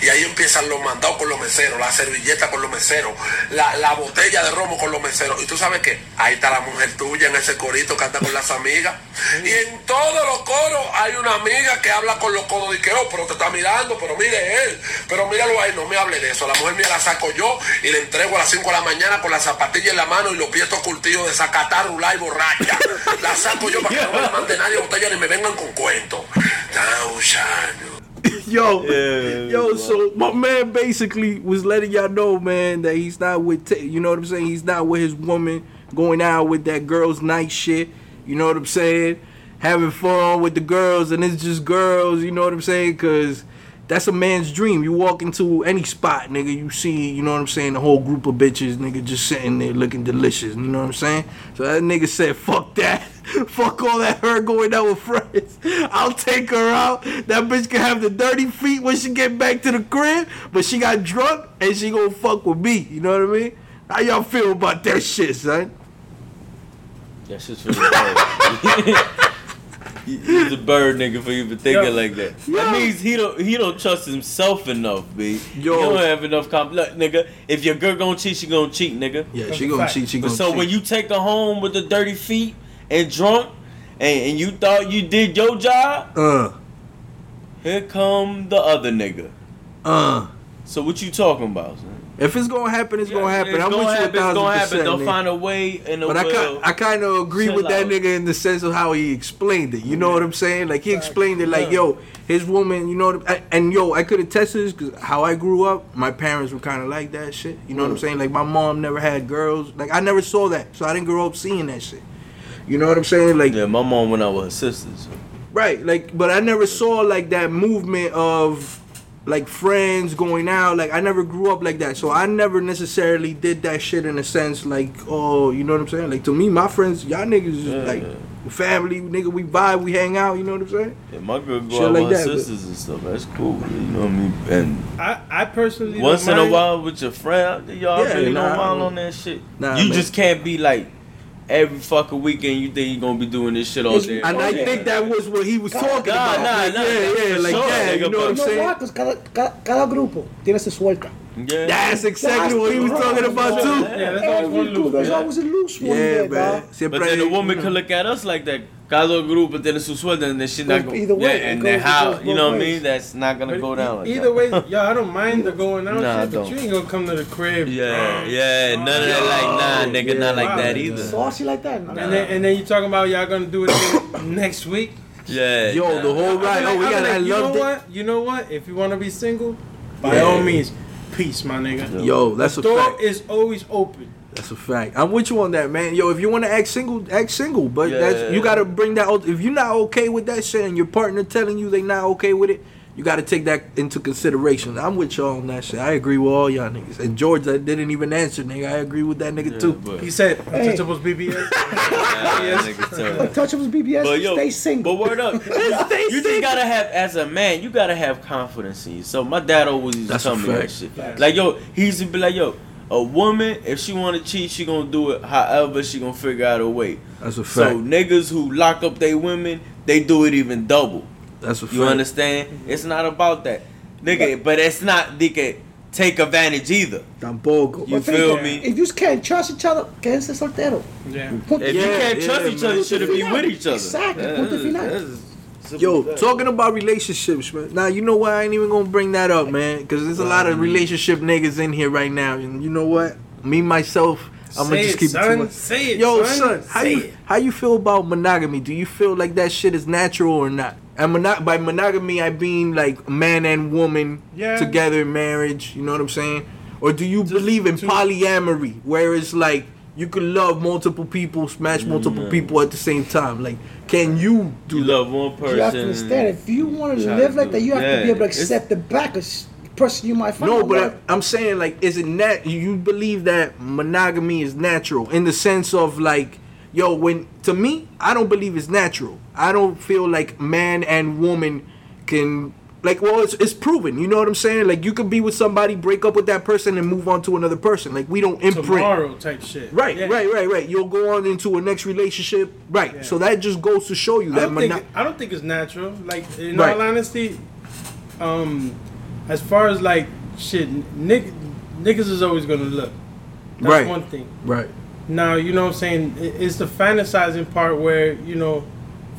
Y ahí empiezan los mandados con los meseros, la servilleta con los meseros, la, la botella de romo con los meseros. Y tú sabes que ahí está la mujer tuya en ese corito que anda con las amigas. Y en todos los coros hay una amiga que habla con los codos y que, oh, pero te está mirando, pero mire él, pero míralo ahí, no me hable de eso. La mujer mía la saco yo y le entrego a las 5 de la mañana con la zapatilla en la mano y los pies curtidos de sacatar, rulay, borracha. La saco yo para que no me mande nadie botella ni me vengan con cuentos. Now, Yo, Yeah, yo. wow. So my man basically was letting y'all know, man, that he's not with. T- you know what I'm saying? He's not with his woman going out with that girls' night shit. You know what I'm saying? Having fun with the girls, and it's just girls. You know what I'm saying? Cause that's a man's dream. You walk into any spot, nigga, you see, you know what I'm saying, the whole group of bitches, nigga, just sitting there looking delicious. You know what I'm saying? So that nigga said, fuck that. fuck all that her going out with friends. I'll take her out. That bitch can have the dirty feet when she get back to the crib, but she got drunk and she gonna fuck with me. You know what I mean? How y'all feel about that shit, son? That's just really bad. He's a bird nigga for even thinking Yo. like that. That means he don't he don't trust himself enough, b. Yo. He don't have enough comp. Look, nigga, if your girl gonna cheat, she gonna cheat, nigga. Yeah, she gonna fact. cheat. She gonna cheat. so cheat. when you take her home with the dirty feet and drunk, and, and you thought you did your job, uh, here come the other nigga. uh, So what you talking about? Son? if it's gonna happen, it's gonna happen. It's I'm gonna with you a happen. It's gonna happen. percent. They'll find a way and a But I will. kind, I kind of agree Chill with that nigga in the sense of how he explained it. You know what I'm saying? Like he explained it like, yo, his woman. You know, what I- and yo, I could attest to this because how I grew up, my parents were kind of like that shit. You know what I'm saying? Like my mom never had girls. Like I never saw that, so I didn't grow up seeing that shit. You know what I'm saying? Like yeah, my mom went out with her sisters. Right, like, but I never saw like that movement of like friends going out. Like, I never grew up like that, so I never necessarily did that shit in a sense like, oh, you know what I'm saying? Like to me, my friends, y'all niggas Yeah. like family, nigga. We vibe, we hang out. You know what I'm saying? Yeah, my girl go Shit out like with her that, but- sisters and stuff. That's cool. You know what I mean? And I, I personally once don't in a while with your friend, y'all Yeah, really nah, don't mind on that shit. Nah, you man. just can't be like every fucking weekend. You think you gonna be doing this shit all day? And I yeah. think that was what he was talking Nah, about. nah, like, nah, yeah, yeah, for like sure, that. You know what I'm saying? cada, cada, cada grupo tiene su suelta. Yeah. That's exactly what he was talking about too. Yeah, that's always Every one group, there's always a loose one Yeah, there, man. dog. Siempre But then the woman you could look at us like that. Cada grupo tiene su sueldo, and then she not go. either way, Yeah, and then how you know what I mean? That's not gonna But go down. Like either that. way, yo, I don't mind the going out Nah, shit, but you ain't gonna come to the crib. Yeah, yeah, none of that like nah, nigga, Yeah, not like that either. Saucy like that. Nah. And then and then you talking about y'all gonna do it next week. Yeah, Yo, the whole ride. like- Oh, we I'll got. like, I you know what? You know what? If you want to be single, by all means, peace, my nigga. Yo, that's a door fact. is always open. That's a fact. I'm with you on that, man. Yo, if you want to act single, act single. But that's you gotta bring that. If you're not okay with that shit, and your partner telling you they not okay with it, you gotta take that into consideration. I'm with y'all on that shit. I agree with all y'all niggas. And George, I didn't even answer, nigga. I agree with that nigga Yeah, too. but- He said, Hey. "Untouchables BBS." Yeah, nigga, tell you. Untouchables BBS, But yo, stay single. but word up, you just gotta have as a man, you gotta have confidence in you. So my dad always used to tell a me that shit. Facts. Like yo, he used to be like yo, a woman if she want to cheat, she gonna do it. However, she gonna figure out a way. That's a fact. So niggas who lock up their women, they do it even double. That's a fact. You understand? It's not about that, nigga. But it's not they can take advantage either. Tampoco. You But think, feel me? If you can't trust each other, quédense soltero. Yeah. Punto If you can't trust yeah, each other, you shouldn't be with each other. Exactly, That punto is- final. that is Yo, as talking about relationships, man. Now you know why I ain't even gonna bring that up, man, because there's a lot of relationship niggas in here right now, and you know what? Me myself, I'm Say gonna just it, keep it son. to my- Say it, Yo, son. son, how Say you it. how you feel about monogamy? Do you feel like that shit is natural or not? And mono- by monogamy, I mean like man and woman Yeah. together in marriage. You know what I'm saying? Or do you believe in to- polyamory, where it's like you can love multiple people, smash multiple mm. people at the same time? Like, can you do you love one person. You have to understand, if you want to live like that, you have it. to be able to Yeah, it's- accept the back of s- person you might find. No, but. I, I'm saying like, is it nat? You believe that monogamy is natural in the sense of like, yo, when to me, I don't believe it's natural. I don't feel like man and woman can like. Well, it's it's proven. You know what I'm saying? Like, you could be with somebody, break up with that person, and move on to another person. Like, we don't imprint. Tomorrow type shit. Right, Yeah. right, right, right. You'll go on into a next relationship. Right. Yeah. So that just goes to show you I that don't, think, I don't think it's natural. Like in Right. all honesty, um, as far as like shit, nick, niggas is always gonna look. That's Right. one thing. right. Now you know what I'm saying. It's the fantasizing part where you know,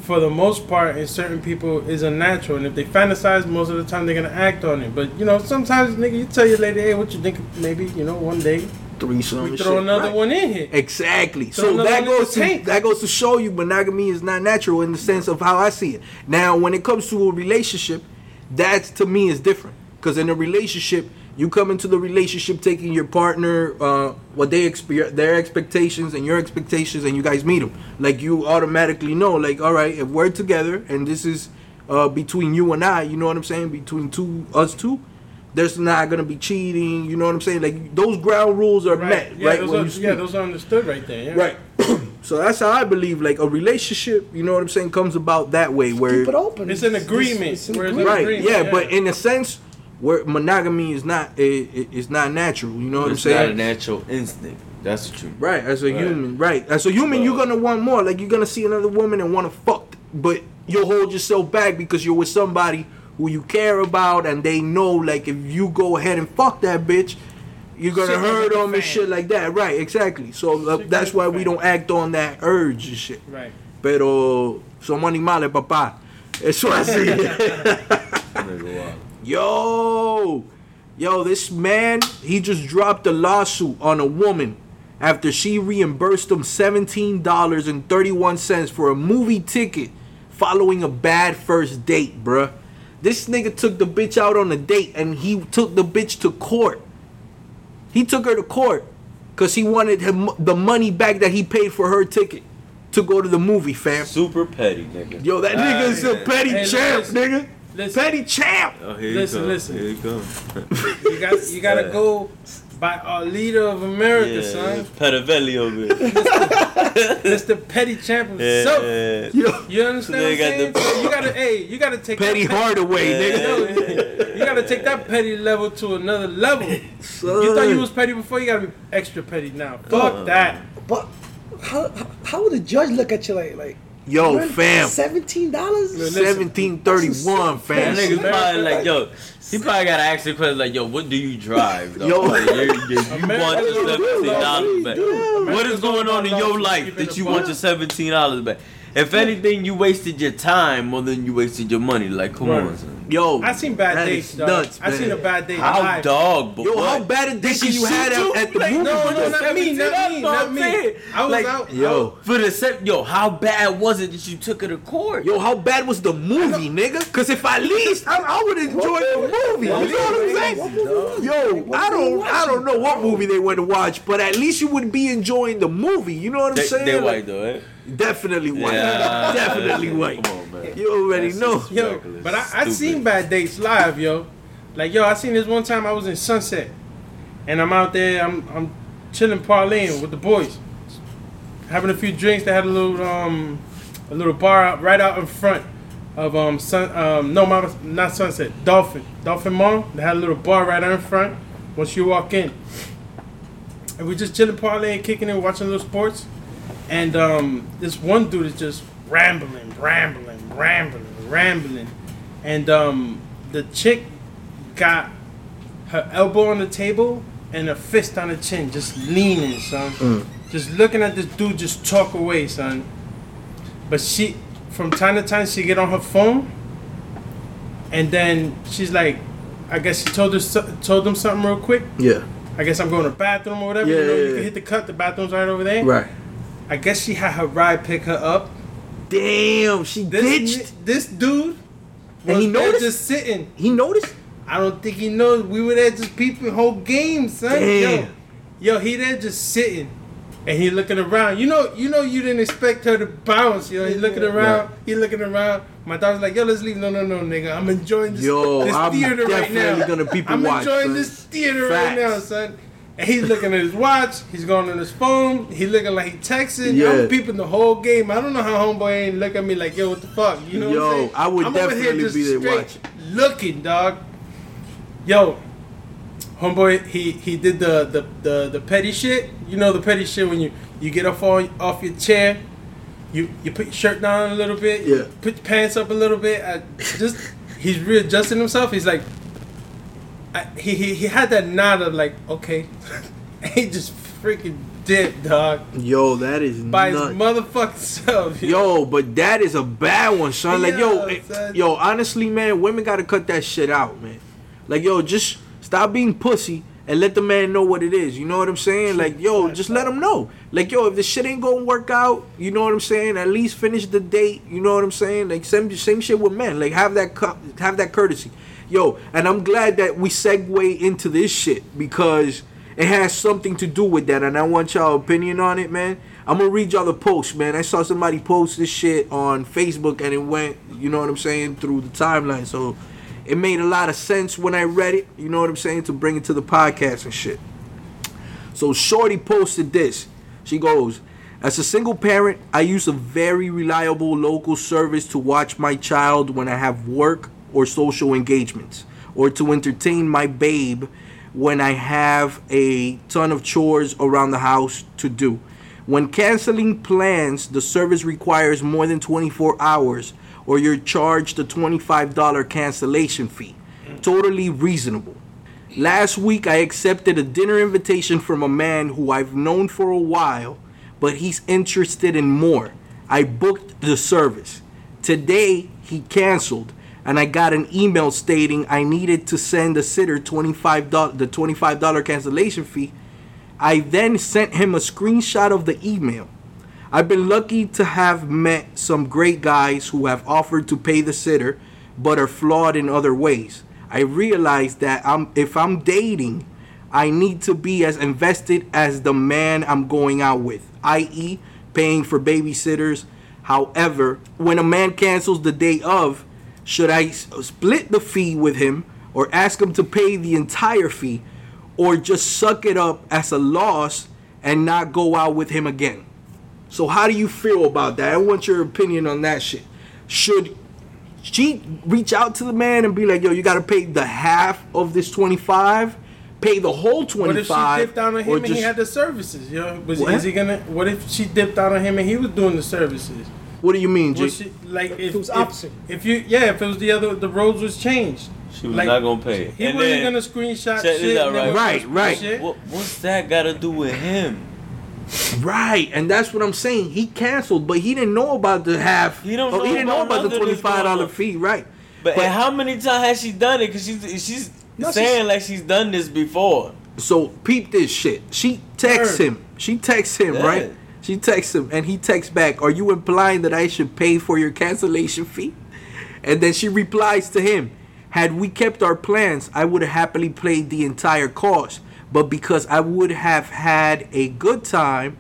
for the most part, in certain people is unnatural, and if they fantasize, most of the time they're gonna act on it. But you know, sometimes nigga, you tell your lady, hey, what you think? Maybe you know, one day Threesome. we throw shit. another Right. one in here. Exactly. Throw So that goes to tank. that goes to show you monogamy is not natural in the sense of how I see it. Now, when it comes to a relationship, that to me is different. Because in a relationship, you come into the relationship taking your partner, uh, what they expect, their expectations and your expectations, and you guys meet them. Like you automatically know, like, all right, if we're together and this is uh, between you and I, you know what I'm saying, between two us two. There's not gonna be cheating, you know what I'm saying? Like those ground rules are met, Yeah, right? those when are, you speak. yeah, those are understood right there. Yeah. Right. so that's how I believe like a relationship, you know what I'm saying, comes about that way where Keep it open. It's an agreement, It's, an agreement. right, agreement, yeah, yeah. but in a sense where monogamy is not it, it, it's not natural, you know what it's I'm saying? It's not a natural instinct. That's the truth. Right, as a Right. human, right. As a human you're going to want more. Like you're going to see another woman and want to fuck, but you'll hold yourself back because you're with somebody who you care about and they know like if you go ahead and fuck that bitch you're gonna Shit hurt hit the them and shit like that right exactly so uh, that's why we don't act on that urge and shit Right. pero somos animales papá eso así Nigga, wow. Yo, yo, this man, he just dropped a lawsuit on a woman after she reimbursed him $17.31 for a movie ticket following a bad first date, bruh. This nigga took the bitch out on a date and he took the bitch to court. He took her to court because he wanted him the money back that he paid for her ticket to go to the movie, fam. Super petty, nigga. Yo, that nigga is a Ah, petty Hey, champ, listen, nigga. Listen. Petty champ. Oh, here Listen, you go. listen. Here you go. You got you gotta go by our leader of America, yeah, son. Petavelli over here. Mr. Petty Champ himself. Yeah, Yo, You understand They what got I'm saying? the- So you gotta, hey, you gotta take Petty that Hardaway, Yeah. nigga. No, you gotta take that petty level to another level. You thought you was petty before, you gotta be extra petty now. Fuck Uh. that. But how, how how would the judge look at you like like? Yo, fam. seventeen dollars. Listen. Seventeen thirty-one, That fam. nigga's America- probably like, yo, he probably gotta ask the question like, yo, what do you drive? Though? Yo. Like, you're, you're, you America want your seventeen dollars back. Yeah, What is going on in your life that you want your seventeen dollars back? If anything, you wasted your time more than you wasted your money. Like, come Right. on, son. Yo, I seen bad that dates, is dog. nuts, I seen a bad date How live. dog? But Yo, what? how bad a date Did did you had shoot at, at the Like, movie? No, for no, not me, not me, that's what not I'm me. saying. I was Like, out. Yo, For the se- yo, how bad was it that you took her to court? yo, how bad was the movie, nigga? Cause if at least I, I would enjoy the movie. You know what I'm saying? Yo, I don't, I don't know what movie they went to watch, but at least you would be enjoying the movie. You know what I'm saying? they white though, eh? Definitely white. Yeah. Definitely white. Come on, man. You already That's know. Yo, but I, I seen bad dates live, yo. Like, yo, I seen this one time I was in Sunset, and I'm out there, I'm I'm chilling, parlaying with the boys, having a few drinks. They had a little um a little bar out, right out in front of um sun um no my, not Sunset Dolphin Dolphin Mall. They had a little bar right out in front. Once you walk in, and we just chilling, parlaying, kicking it, watching little sports. And um, this one dude is just rambling, rambling, rambling, rambling. And um, the chick got her elbow on the table and a fist on her chin, just leaning, son. Just looking at this dude just talk away, son. But she, from time to time, she get on her phone, and then she's like, I guess she told her told them something real quick. Yeah. I guess I'm going to the bathroom or whatever. Yeah, you know, yeah, you yeah. can hit the cut. The bathroom's right over there. Right. I guess she had her ride pick her up. Damn, she This ditched. this dude And he noticed? just sitting. He noticed. I don't think he knows. We were there just peeping whole game, son. Damn. Yo, yo, he there just sitting, and he looking around. You know, you know, you didn't expect her to bounce. You know, he looking around. He looking around. My daughter's like, yo, let's leave. No, no, no, nigga. I'm enjoying this, Yo, this I'm theater right now. definitely gonna people I'm enjoying this theater Facts. right now, son. And he's looking at his watch. He's going on his phone. He looking like he texting. Yeah. I'm peeping the whole game. I don't know how homeboy ain't look at me like, yo, what the fuck? You know Yo, what I'm saying? I would I'm definitely be there watching. Looking, dog. Yo, homeboy, he he did the, the the the petty shit. You know the petty shit when you you get off on, off your chair, you you put your shirt down a little bit, Yeah. put your pants up a little bit. I just he's readjusting himself. He's like, I, he, he he had that nod of like, okay, he just freaking dipped, dog, Yo, that is by nuts. his motherfucking self. Yo, but that is a bad one, son. Like, yo, Yeah, eh, son. yo, honestly, man, women gotta cut that shit out, man. Like, yo, just stop being pussy and let the man know what it is. You know what I'm saying? Like, yo, just let him know. Like, yo, if the shit ain't gonna work out, you know what I'm saying? At least finish the date. You know what I'm saying? Like, same same shit with men. Like, have that have that courtesy. Yo, and I'm glad that we segue into this shit because it has something to do with that, and I want y'all opinion on it, man. I'm gonna read y'all the post, man. I saw somebody post this shit on Facebook, and it went, you know what I'm saying, through the timeline. So it made a lot of sense when I read it. You know what I'm saying to bring it to the podcast and shit. So Shorty posted this. She goes, As a single parent, I use a very reliable local service to watch my child when I have work or social engagements, or to entertain my babe when I have a ton of chores around the house to do. When canceling plans, the service requires more than 24 hours or you're charged a $25 cancellation fee. Totally reasonable. Last week, I accepted a dinner invitation from a man who I've known for a while, but he's interested in more. I booked the service. Today, he canceled, and I got an email stating I needed to send the sitter $25, the $25 cancellation fee. I then sent him a screenshot of the email. I've been lucky to have met some great guys who have offered to pay the sitter, but are flawed in other ways. I realize that I'm if I'm dating, I need to be as invested as the man I'm going out with, i.e., paying for babysitters. However, when a man cancels the day of, should I split the fee with him or ask him to pay the entire fee or just suck it up as a loss and not go out with him again? So how do you feel about that? I want your opinion on that shit. Should she reach out to the man and be like, "Yo, you got to pay the half of this 25, pay the whole 25." What if she dipped out on him and he had the services? Yo, was is he gonna? What if she dipped out on him and he was doing the services? What do you mean, G? She like if, it was opposite. If, you yeah, if it was the other, the roles was changed. She was Like, not gonna pay it. He And wasn't then- gonna screenshot shit. out, right? Right, right. What, what's that got to do with him? Right, and that's what I'm saying. He canceled, but he didn't know about the half. He don't oh, know he didn't know about about the none of this $25 fee, right? But, But- how many times has she done it? Because she's she's No, saying she's- like she's done this before. So peep this shit. She texts Word. him. She texts him, Yeah. right? She texts him, and he texts back. Are you implying that I should pay for your cancellation fee? And then she replies to him, Had we kept our plans, I would have happily paid the entire cost. But because I would have had a good time,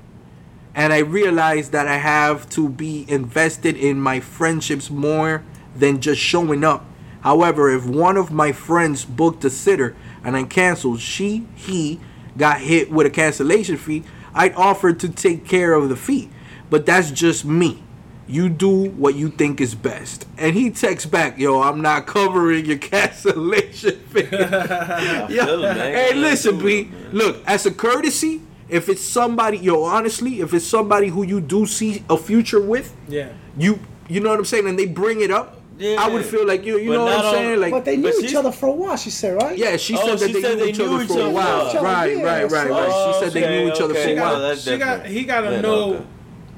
and I realized that I have to be invested in my friendships more than just showing up. However, if one of my friends booked a sitter and I canceled, she, he got hit with a cancellation fee, I'd offer to take care of the feet, But that's just me. You do what you think is best. And he texts back, yo, I'm not covering your cancellation fee. I Yeah. feel it, man. Hey, listen, B. Look, as a courtesy, if it's somebody, yo, honestly, if it's somebody who you do see a future with, Yeah. you, you know what I'm saying, and they bring it up, I would feel like you, you But know what I'm saying, like, But they knew But each other for a while. She said, right? yeah, she Oh, said that they said knew they each knew other each for a while, Yeah, right, yeah, right, right, so- right. She said they knew each other okay. for She a while. Well, got, she got, he got to Yeah, know okay.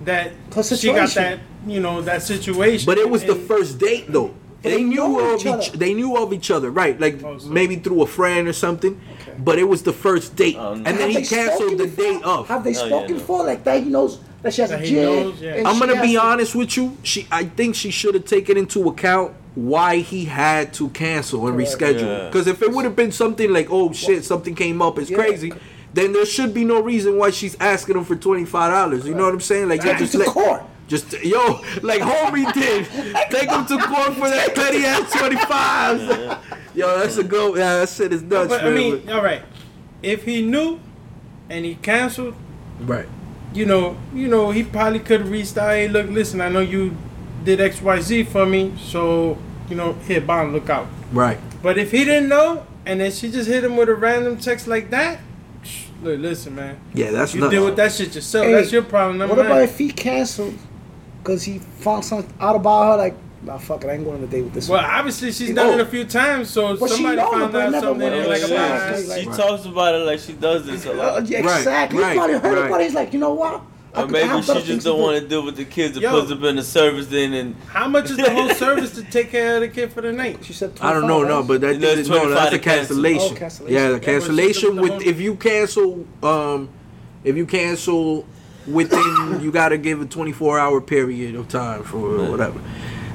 that Her she got that, you know, that situation. But it was the first date though. They they knew know of each each. other. They knew of each other, right? Like Oh, so- maybe through a friend or something. But it was the first date, Um, and then he canceled the date off. Have they Oh, yeah, spoken no. before? Like that, he knows that she has That a he gym. knows, yeah. I'm gonna has be to- honest with you. She, I think she should have taken into account why he had to cancel and Correct. reschedule. Yeah. Because if it would have been something like, oh shit, something came up, it's Yeah. crazy, then there should be no reason why she's asking him for twenty five dollars. You know what I'm saying? Like, yeah, just to let, court. just yo, like homie did, take him to court for that petty ass twenty five. Yo, that's a go. Yeah, that shit is nuts, But I mean, all right. If he knew and he canceled, right. You know, you know, he probably could have reached out. Hey, look, listen, I know you did X, Y, Z for me, so you know, here, bond, look out. Right. But if he didn't know, and then she just hit him with a random text like that, shh, look, listen, man, Yeah, that's you nuts. deal with that shit yourself. Hey, That's your problem. Not What mine. about if he canceled because he found something out about her? Like, nah, fuck it, I ain't going on a date with this Well, one. obviously she's Oh. done it a few times, so But she somebody know found it, out something went they on like she, about date. her. she, like- she talks about it like she does this a Uh, lot. yeah, exactly. right, he probably heard right. about it. He's like, you know what? I Or could- I have maybe she things just to don't want to deal with the kids and Yo. puts up in the service then and How much is the whole service to take care of the kid for the night? She said, I don't know, no, but that You know, it's no, that's a to cancellation. Oh, cancellation. Yeah, the Yeah, cancellation the- the with if you cancel, um, if you cancel within, you gotta give a 24 hour period of time for whatever.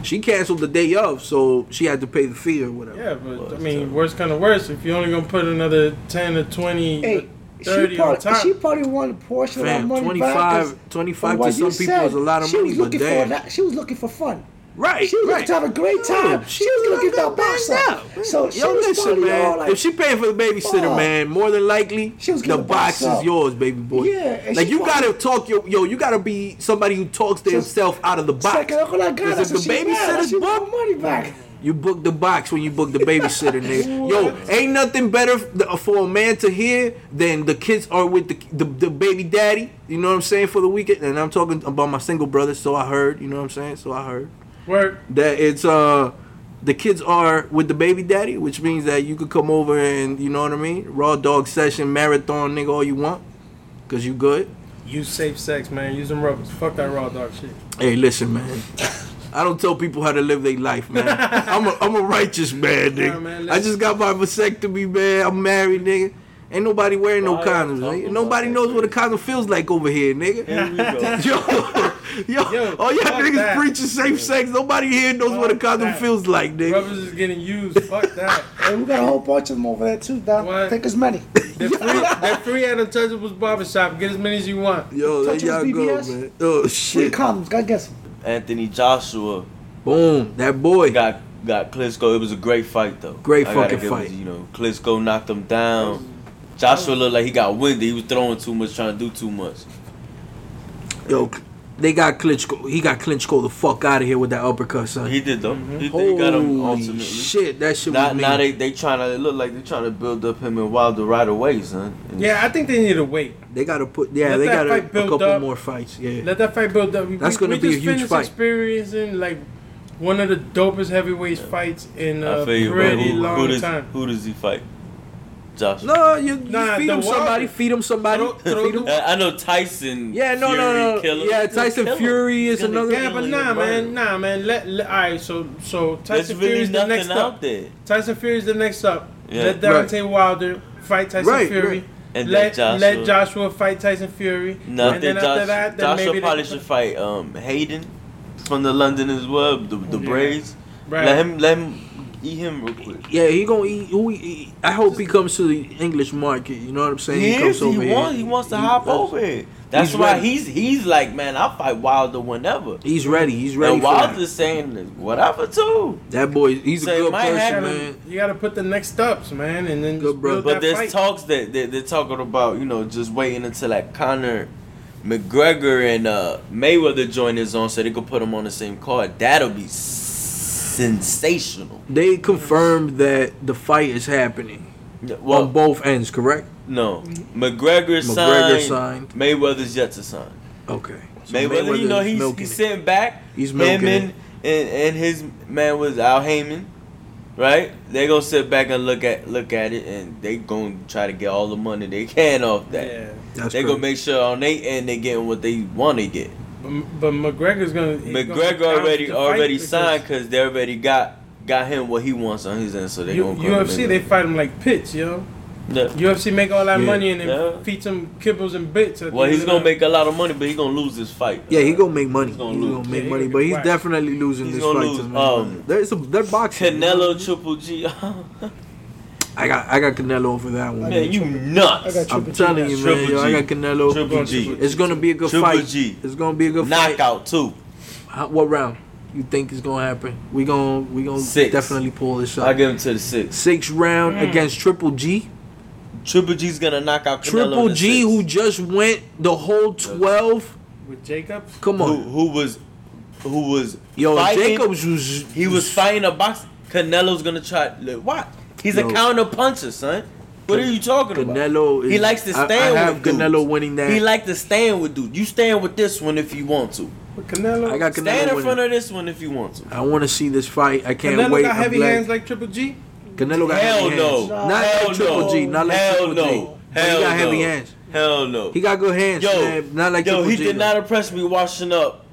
She canceled the day of, so she had to pay the fee or whatever. Yeah, but Well, I mean, terrible. worse kind of worse. If you're only gonna put another ten or twenty, Hey, she probably, top, she probably wanted a portion of that money 25, back. 'cause 25 to some people said, is a lot of she money, was but looking damn. for that. She was looking for fun. Right, She was right. to have a great time. Yeah, she was gonna give that box up. So she Yo, was listen, man. like, if she paying for the babysitter, fuck. man, more than likely, She was the box is yours, baby boy. Yeah, like you gotta talk your yo. You gotta be somebody who talks to himself out of the box. Second uncle I got, if said, the babysitter's She booked, money back. you book the box when you book the babysitter, nigga. Yo, ain't nothing better for a man to hear than the kids are with the, the the baby daddy. You know what I'm saying for the weekend, and I'm talking about my single brother. So I heard. You know what I'm saying. So I heard. Word. that it's uh the kids are with the baby daddy, which means that you could come over and you know what I mean, raw dog session marathon, nigga, all you want, cause you good. Use safe sex, man. Use them rubbers. Fuck that raw dog shit. Hey, listen, man. I don't tell people how to live their life, man. I'm a I'm a righteous man, nigga. Nah, man, I just got my vasectomy, man. I'm married, nigga. Ain't nobody wearing no Why y'all condoms. talking nigga. Nobody knows what a condom feels like over here, nigga. Here we go. Yo, yo, Yo, all y'all niggas that. preaching safe sex. Nobody here knows what a condom that. feels like, nigga. Rubbers is getting used. Fuck that. Hey, we got a whole bunch of them over there too, Don. What? Take as many. They're free, they're free at Untouchables Barbershop. Get as many as you want. Yo, there Touch y'all those go, BBS? man. Oh Free shit. condoms. Gotta get some. Anthony Joshua Boom, that boy. got got Klitschko. It was a great fight though. Great I gotta fucking give it- fight. You know, Klitschko knocked him down. Joshua looked like he got winded. He was throwing too much, trying to do too much. Yo, they got Klitschko. He got Klitschko the fuck out of here with that uppercut, son. He did though. He, he Holy got him ultimately. shit, that shit Now, was now they they trying to it look like they trying to build up him and Wilder right away, son. And Yeah, I think they need to wait. They gotta put yeah, Let they got a, fight a build couple up. more fights. Yeah, Let that fight build up. We, That's we- gonna we be a just huge finished fight. experiencing like one of the dopest heavyweight fights in I a feel you, bro. pretty Who, long who does time. who does he fight? Joshua. no, you, you Nah, feed the him somebody, Wilder. feed him somebody, Throw- throw feed him. Uh, I know Tyson. Yeah, no, Fury, no, no. Killer. Yeah, He'll Tyson kill him. Fury is another- Yeah, but nah, man, nah, man. Let, let all right. So, so There's Tyson really Fury is the next out up. there. Tyson Fury is the next up. Yeah. Let Deontay Wilder fight Tyson Right, Fury. right. And let let let Joshua- Joshua fight Tyson Fury. No, and then Josh, after that, then Joshua maybe probably should fight um, Hayden from the London as well. The, the Yeah. Braves. Right. Let him let him eat him real quick. Yeah, he gonna eat. Who he, he- I hope he comes to the English market. You know what I'm saying? He, comes is. over He here. wants. He wants to hop over here. That's he's why ready. he's he's like, man, I'll fight Wilder whenever. He's ready. He's ready And for that. Wilder's saying whatever too. That boy, he's So a good person, happen. man. you gotta put the next ups, man, and then Good just bro. But there's fight. talks that they, they're talking about, you know, just waiting until like Conor McGregor and uh, Mayweather join his own so they could put them on the same card. That'll be sensational. They confirmed that the fight is happening Well, on both ends. Correct? no, McGregor, McGregor signed, signed. Mayweather's yet to sign. Okay. So Mayweather, you know, he's, milking he's it. sitting back. He's him milking and, and and his man was Al Haymon, right? They gonna sit back and look at look at it, and they gonna try to get all the money they can off that. Yeah, That's they crazy. gonna make sure on their end they getting what they want to get. But, but McGregor's gonna. he's gonna McGregor already the already signed because they already got got him what he wants on his end, so they U- gonna call UFC him they fight him like pits, yo. Yeah. UFC make all that Yeah. money and then Yeah. feed some kibbles and bits. Well, he's gonna the- make a lot of money, but he's gonna lose this fight. Yeah, he gonna make money. He's gonna gonna, lose. make Yeah, money, gonna but he's whacked. definitely losing He's this gonna fight. lose, to um, There's a they're boxing. Canelo Triple G. I got I got Canelo over that one. Man, you nuts. I'm telling you, man. Triple Yo, I G. got Canelo. Triple G. It's gonna be a good Triple fight. G. It's gonna be a good fight. Knockout too. How, what round you think is gonna happen? We gonna we gonna Six. definitely pull this up. I give him to the six. Six round Mm. against Triple G. Triple G's gonna knock out Canelo Triple in the G, who just went the whole twelve. with Jacobs. Come on, who was who was yo, fighting, Jacobs was He was fighting a box. Canelo's gonna try. Look, what? He's a counter puncher, son. What are you talking about? Canelo. Is, He likes to I- stand I, have with dudes. Canelo winning that. He like to stand with dude. You stand with this one if you want to. With Canelo. I got Canelo Stand in winning. front of this one if you want to. I want to see this fight. I can't Canelo wait. Canelo got I'm heavy glad- hands like Triple G. Canelo got Hell heavy no. hands. Not Hell like Triple no. G. Not like Hell Triple no. G. But Hell he got heavy no. hands. Hell no. He got good hands, yo, man. Not like yo, Triple he G. did though. not impress me washing up.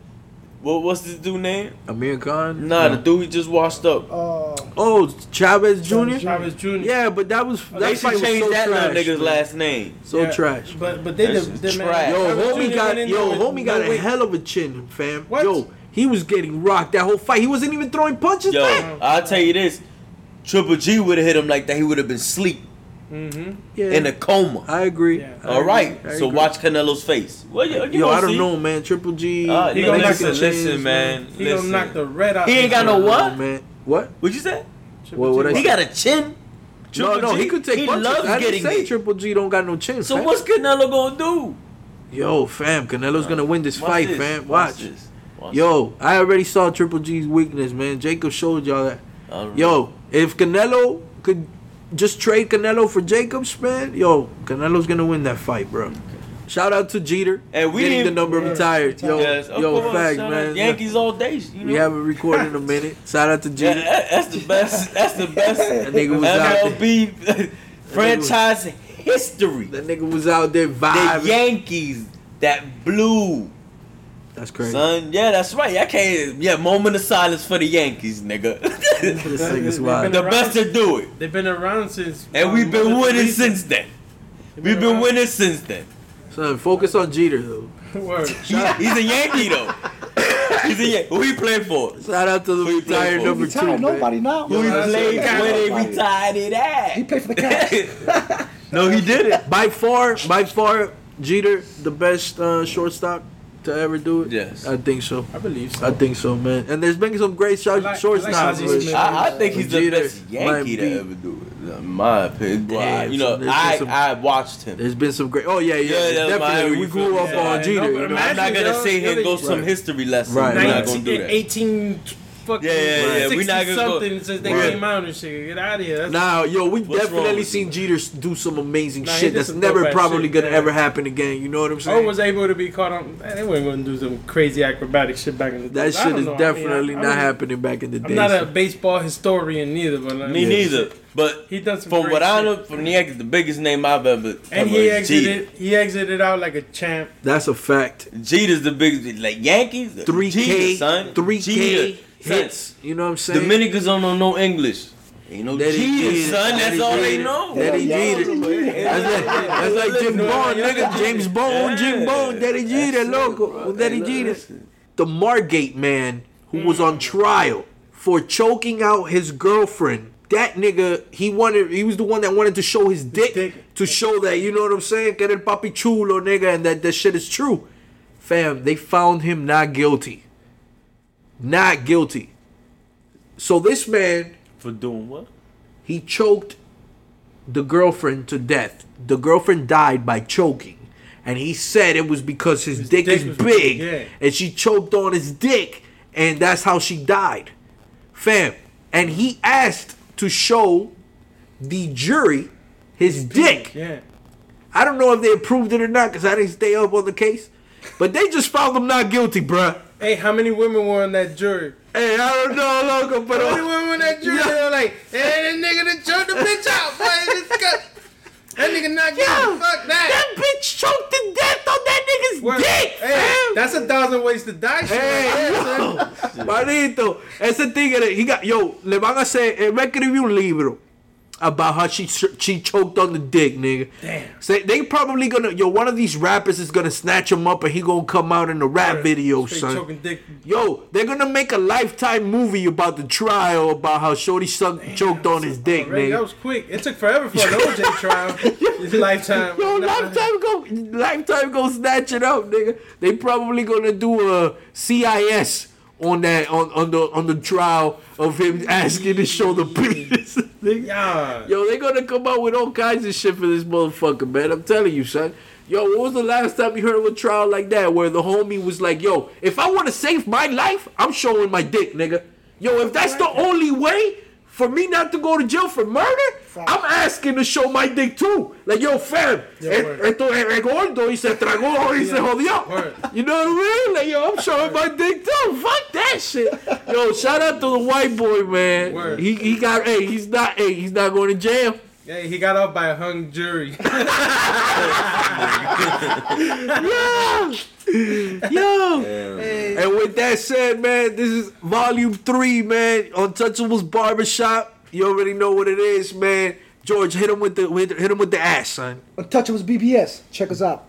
What what's this dude name? Amir Khan. Nah, No. the dude he just washed up. Uh, Oh, Chavez Jr. Chavez Jr. Yeah, but that was they that fight should was change so that trash. nigga's man. last name. So Yeah, trash. But but they That's did. they- man, trash. Yo, Chavez homie Jr. got yo, there with homie got no a hell of a chin, fam. What? Yo, he was getting rocked that whole fight. He wasn't even throwing punches Yo, back. I'll tell you this. Triple G would have hit him like that. He would have been asleep Mm-hmm. Yeah, in a coma. I agree. Yeah. I All right. agree. I So agree. watch Canelo's face. Well, you, you Yo, I don't see. know, man. Triple G. Uh, He he gonna gonna knock listen, the listen, man. He listen. gonna knock the red out. He ain't got no what? know, man. What? What'd you say? Triple What- what G. I He got a chin. no, no, G, he could take He punches. loves I didn't getting say. Triple G don't got no chin. So fam. what's Canelo gonna do? Yo, fam, Canelo's gonna win this Watch fight, this. fam. Watch. Yo, I already saw Triple G's weakness, man. Jacob showed y'all that. this. I don't know. Yo, if Canelo could just trade Canelo for Jacobs, man, yo, Canelo's gonna win that fight, bro. Shout out to Jeter. And we getting the number Yeah, retired. Yo, yes, of yo, course, fact, man. Yankees all day. You know? We haven't recorded in a minute. Shout out to Jeter. that- that's the best. That's the best That nigga was out there. MLB franchise history. That nigga was out there vibing. The. Yankees that blew, That's crazy. son. Yeah, that's right. I can't. Yeah, moment of silence for the Yankees, nigga. This nigga's wild. the best to do it, They've been around since. and we've been um, winning since then. We've been around- winning since then. Son, focus on Jeter though. Word. He- he's a Yankee though. he's a Yankee. Who he played for? Shout out to the Who retired for? number Retired, two. nobody Man. now. Who he that's played it. when they retired it at? He played for the Cavs. no, he did it. By far, by far, Jeter the best uh, shortstop to ever do it. Yes. I think so. I believe so. I think so, man. And there's been some great short, I like- shortstops. I like Ozzie but- I, I think he's the best Yankee to ever do it. In my opinion, Well, Damn, you know, there's I been some- I watched him. There's been some great. Oh yeah, yeah, Yeah, that's definitely. We grew up Yeah, on Jeter. no, you know? I'm not gonna Imagine, sit here go some Right. history lesson. Right, We're right. not gonna do that. 18 fucking Yeah, yeah, yeah. 60 We not gonna go- something since they Right. came out and shit. Get out of here. That's Now, yo, we've What's definitely seen Jeter s- do some amazing Nah, shit that's never probably shit, gonna yeah. ever happen again. You know what I'm saying? I was able to be caught on. They weren't going to do some crazy acrobatic shit back in the day. that shit is know. I mean, definitely I- not I'm- happening back in the day. I'm not a baseball historian neither, but I Me mean, neither. But He done some from great what I shit. know from the Yankees, the biggest name I've ever And ever he is Jeter. exited. He exited out like a champ. That's a fact. Jeter's the biggest. Like Yankees, Three K, Jeter, son, three Jeter, K son. Hits. You know what I'm saying? Dominicans don't know no English. Ain't no That he Jeter, Jeter. son. That That's he all they know. That he Yeah, Jeter. yeah. That's like, that's like Jim Bond, nigga. James Bond, Jim Yeah. Bond, Daddy Jeter, That's loco. Daddy Jeter. The Margate man who was mm. on trial for choking out his girlfriend. That nigga, he wanted, he was the one that wanted to show his dick, dick. to show that, you know what I'm saying? Que era el papi chulo, nigga, and that that shit is true. Fam, they found him not guilty. Not guilty. So this man, For doing what? he choked the girlfriend to death. The girlfriend died by choking. And he said it was because his, dick, dick is big. yeah. And she choked on his dick. And that's how she died. Fam. And he asked to show the jury his dick. Yeah. I don't know if they approved it or not because I didn't stay up on the case. But they just found him not guilty, bruh. Hey, how many women were on that jury? Hey, I don't know, loco, but How many women on that jury? Yeah. They were like, hey, that nigga that choked the bitch out, boy. This guy- That nigga not guilty. Yeah. Fuck that. that bitch choked to death on that nigga's Word. dick, Hey, fam. that's a thousand ways to die shit. Hey, right there, yo, son. manito, ese tigre, he got, yo, le van a hacer, eh, él va a escribir un libro about how she she choked on the dick, nigga. Damn. So they probably gonna, yo, one of these rappers is gonna snatch him up and he gonna come out in a rap video, son. dick. Yo, they're gonna make a lifetime movie about the trial about how Shorty sucked, choked on his dick, Already, that was quick. It took forever for an OJ trial. His lifetime. Yo, Nah. lifetime go, lifetime go snatch it up, nigga. They probably gonna do a CIS on that on, on the on the trial of him asking to show the penis. Yeah. Yo, they gonna come out with all kinds of shit for this motherfucker, man. I'm telling you, son. Yo, what was the last time you heard of a trial like that where the homie was like, yo, if I want to save my life, I'm showing my dick, nigga. Yo, if that's the only way for me not to go to jail for murder, I'm asking to show my dick too. Like, yo, fam, Yeah, eh, esto es gordo y se tragó y se jodió. Word. You know what I mean? Like, yo, I'm showing my dick too. Fuck that shit. Yo, shout out to the white boy, man. Word. He he got hey, he's not hey, he's not going to jail. Yeah, he got off by a hung jury. Yo, yo. And with that said, man, this is volume three, man. Untouchables Barbershop. You already know what it is, man. George, hit him with the hit him with the ass, son. Untouchables BBS. Check us out.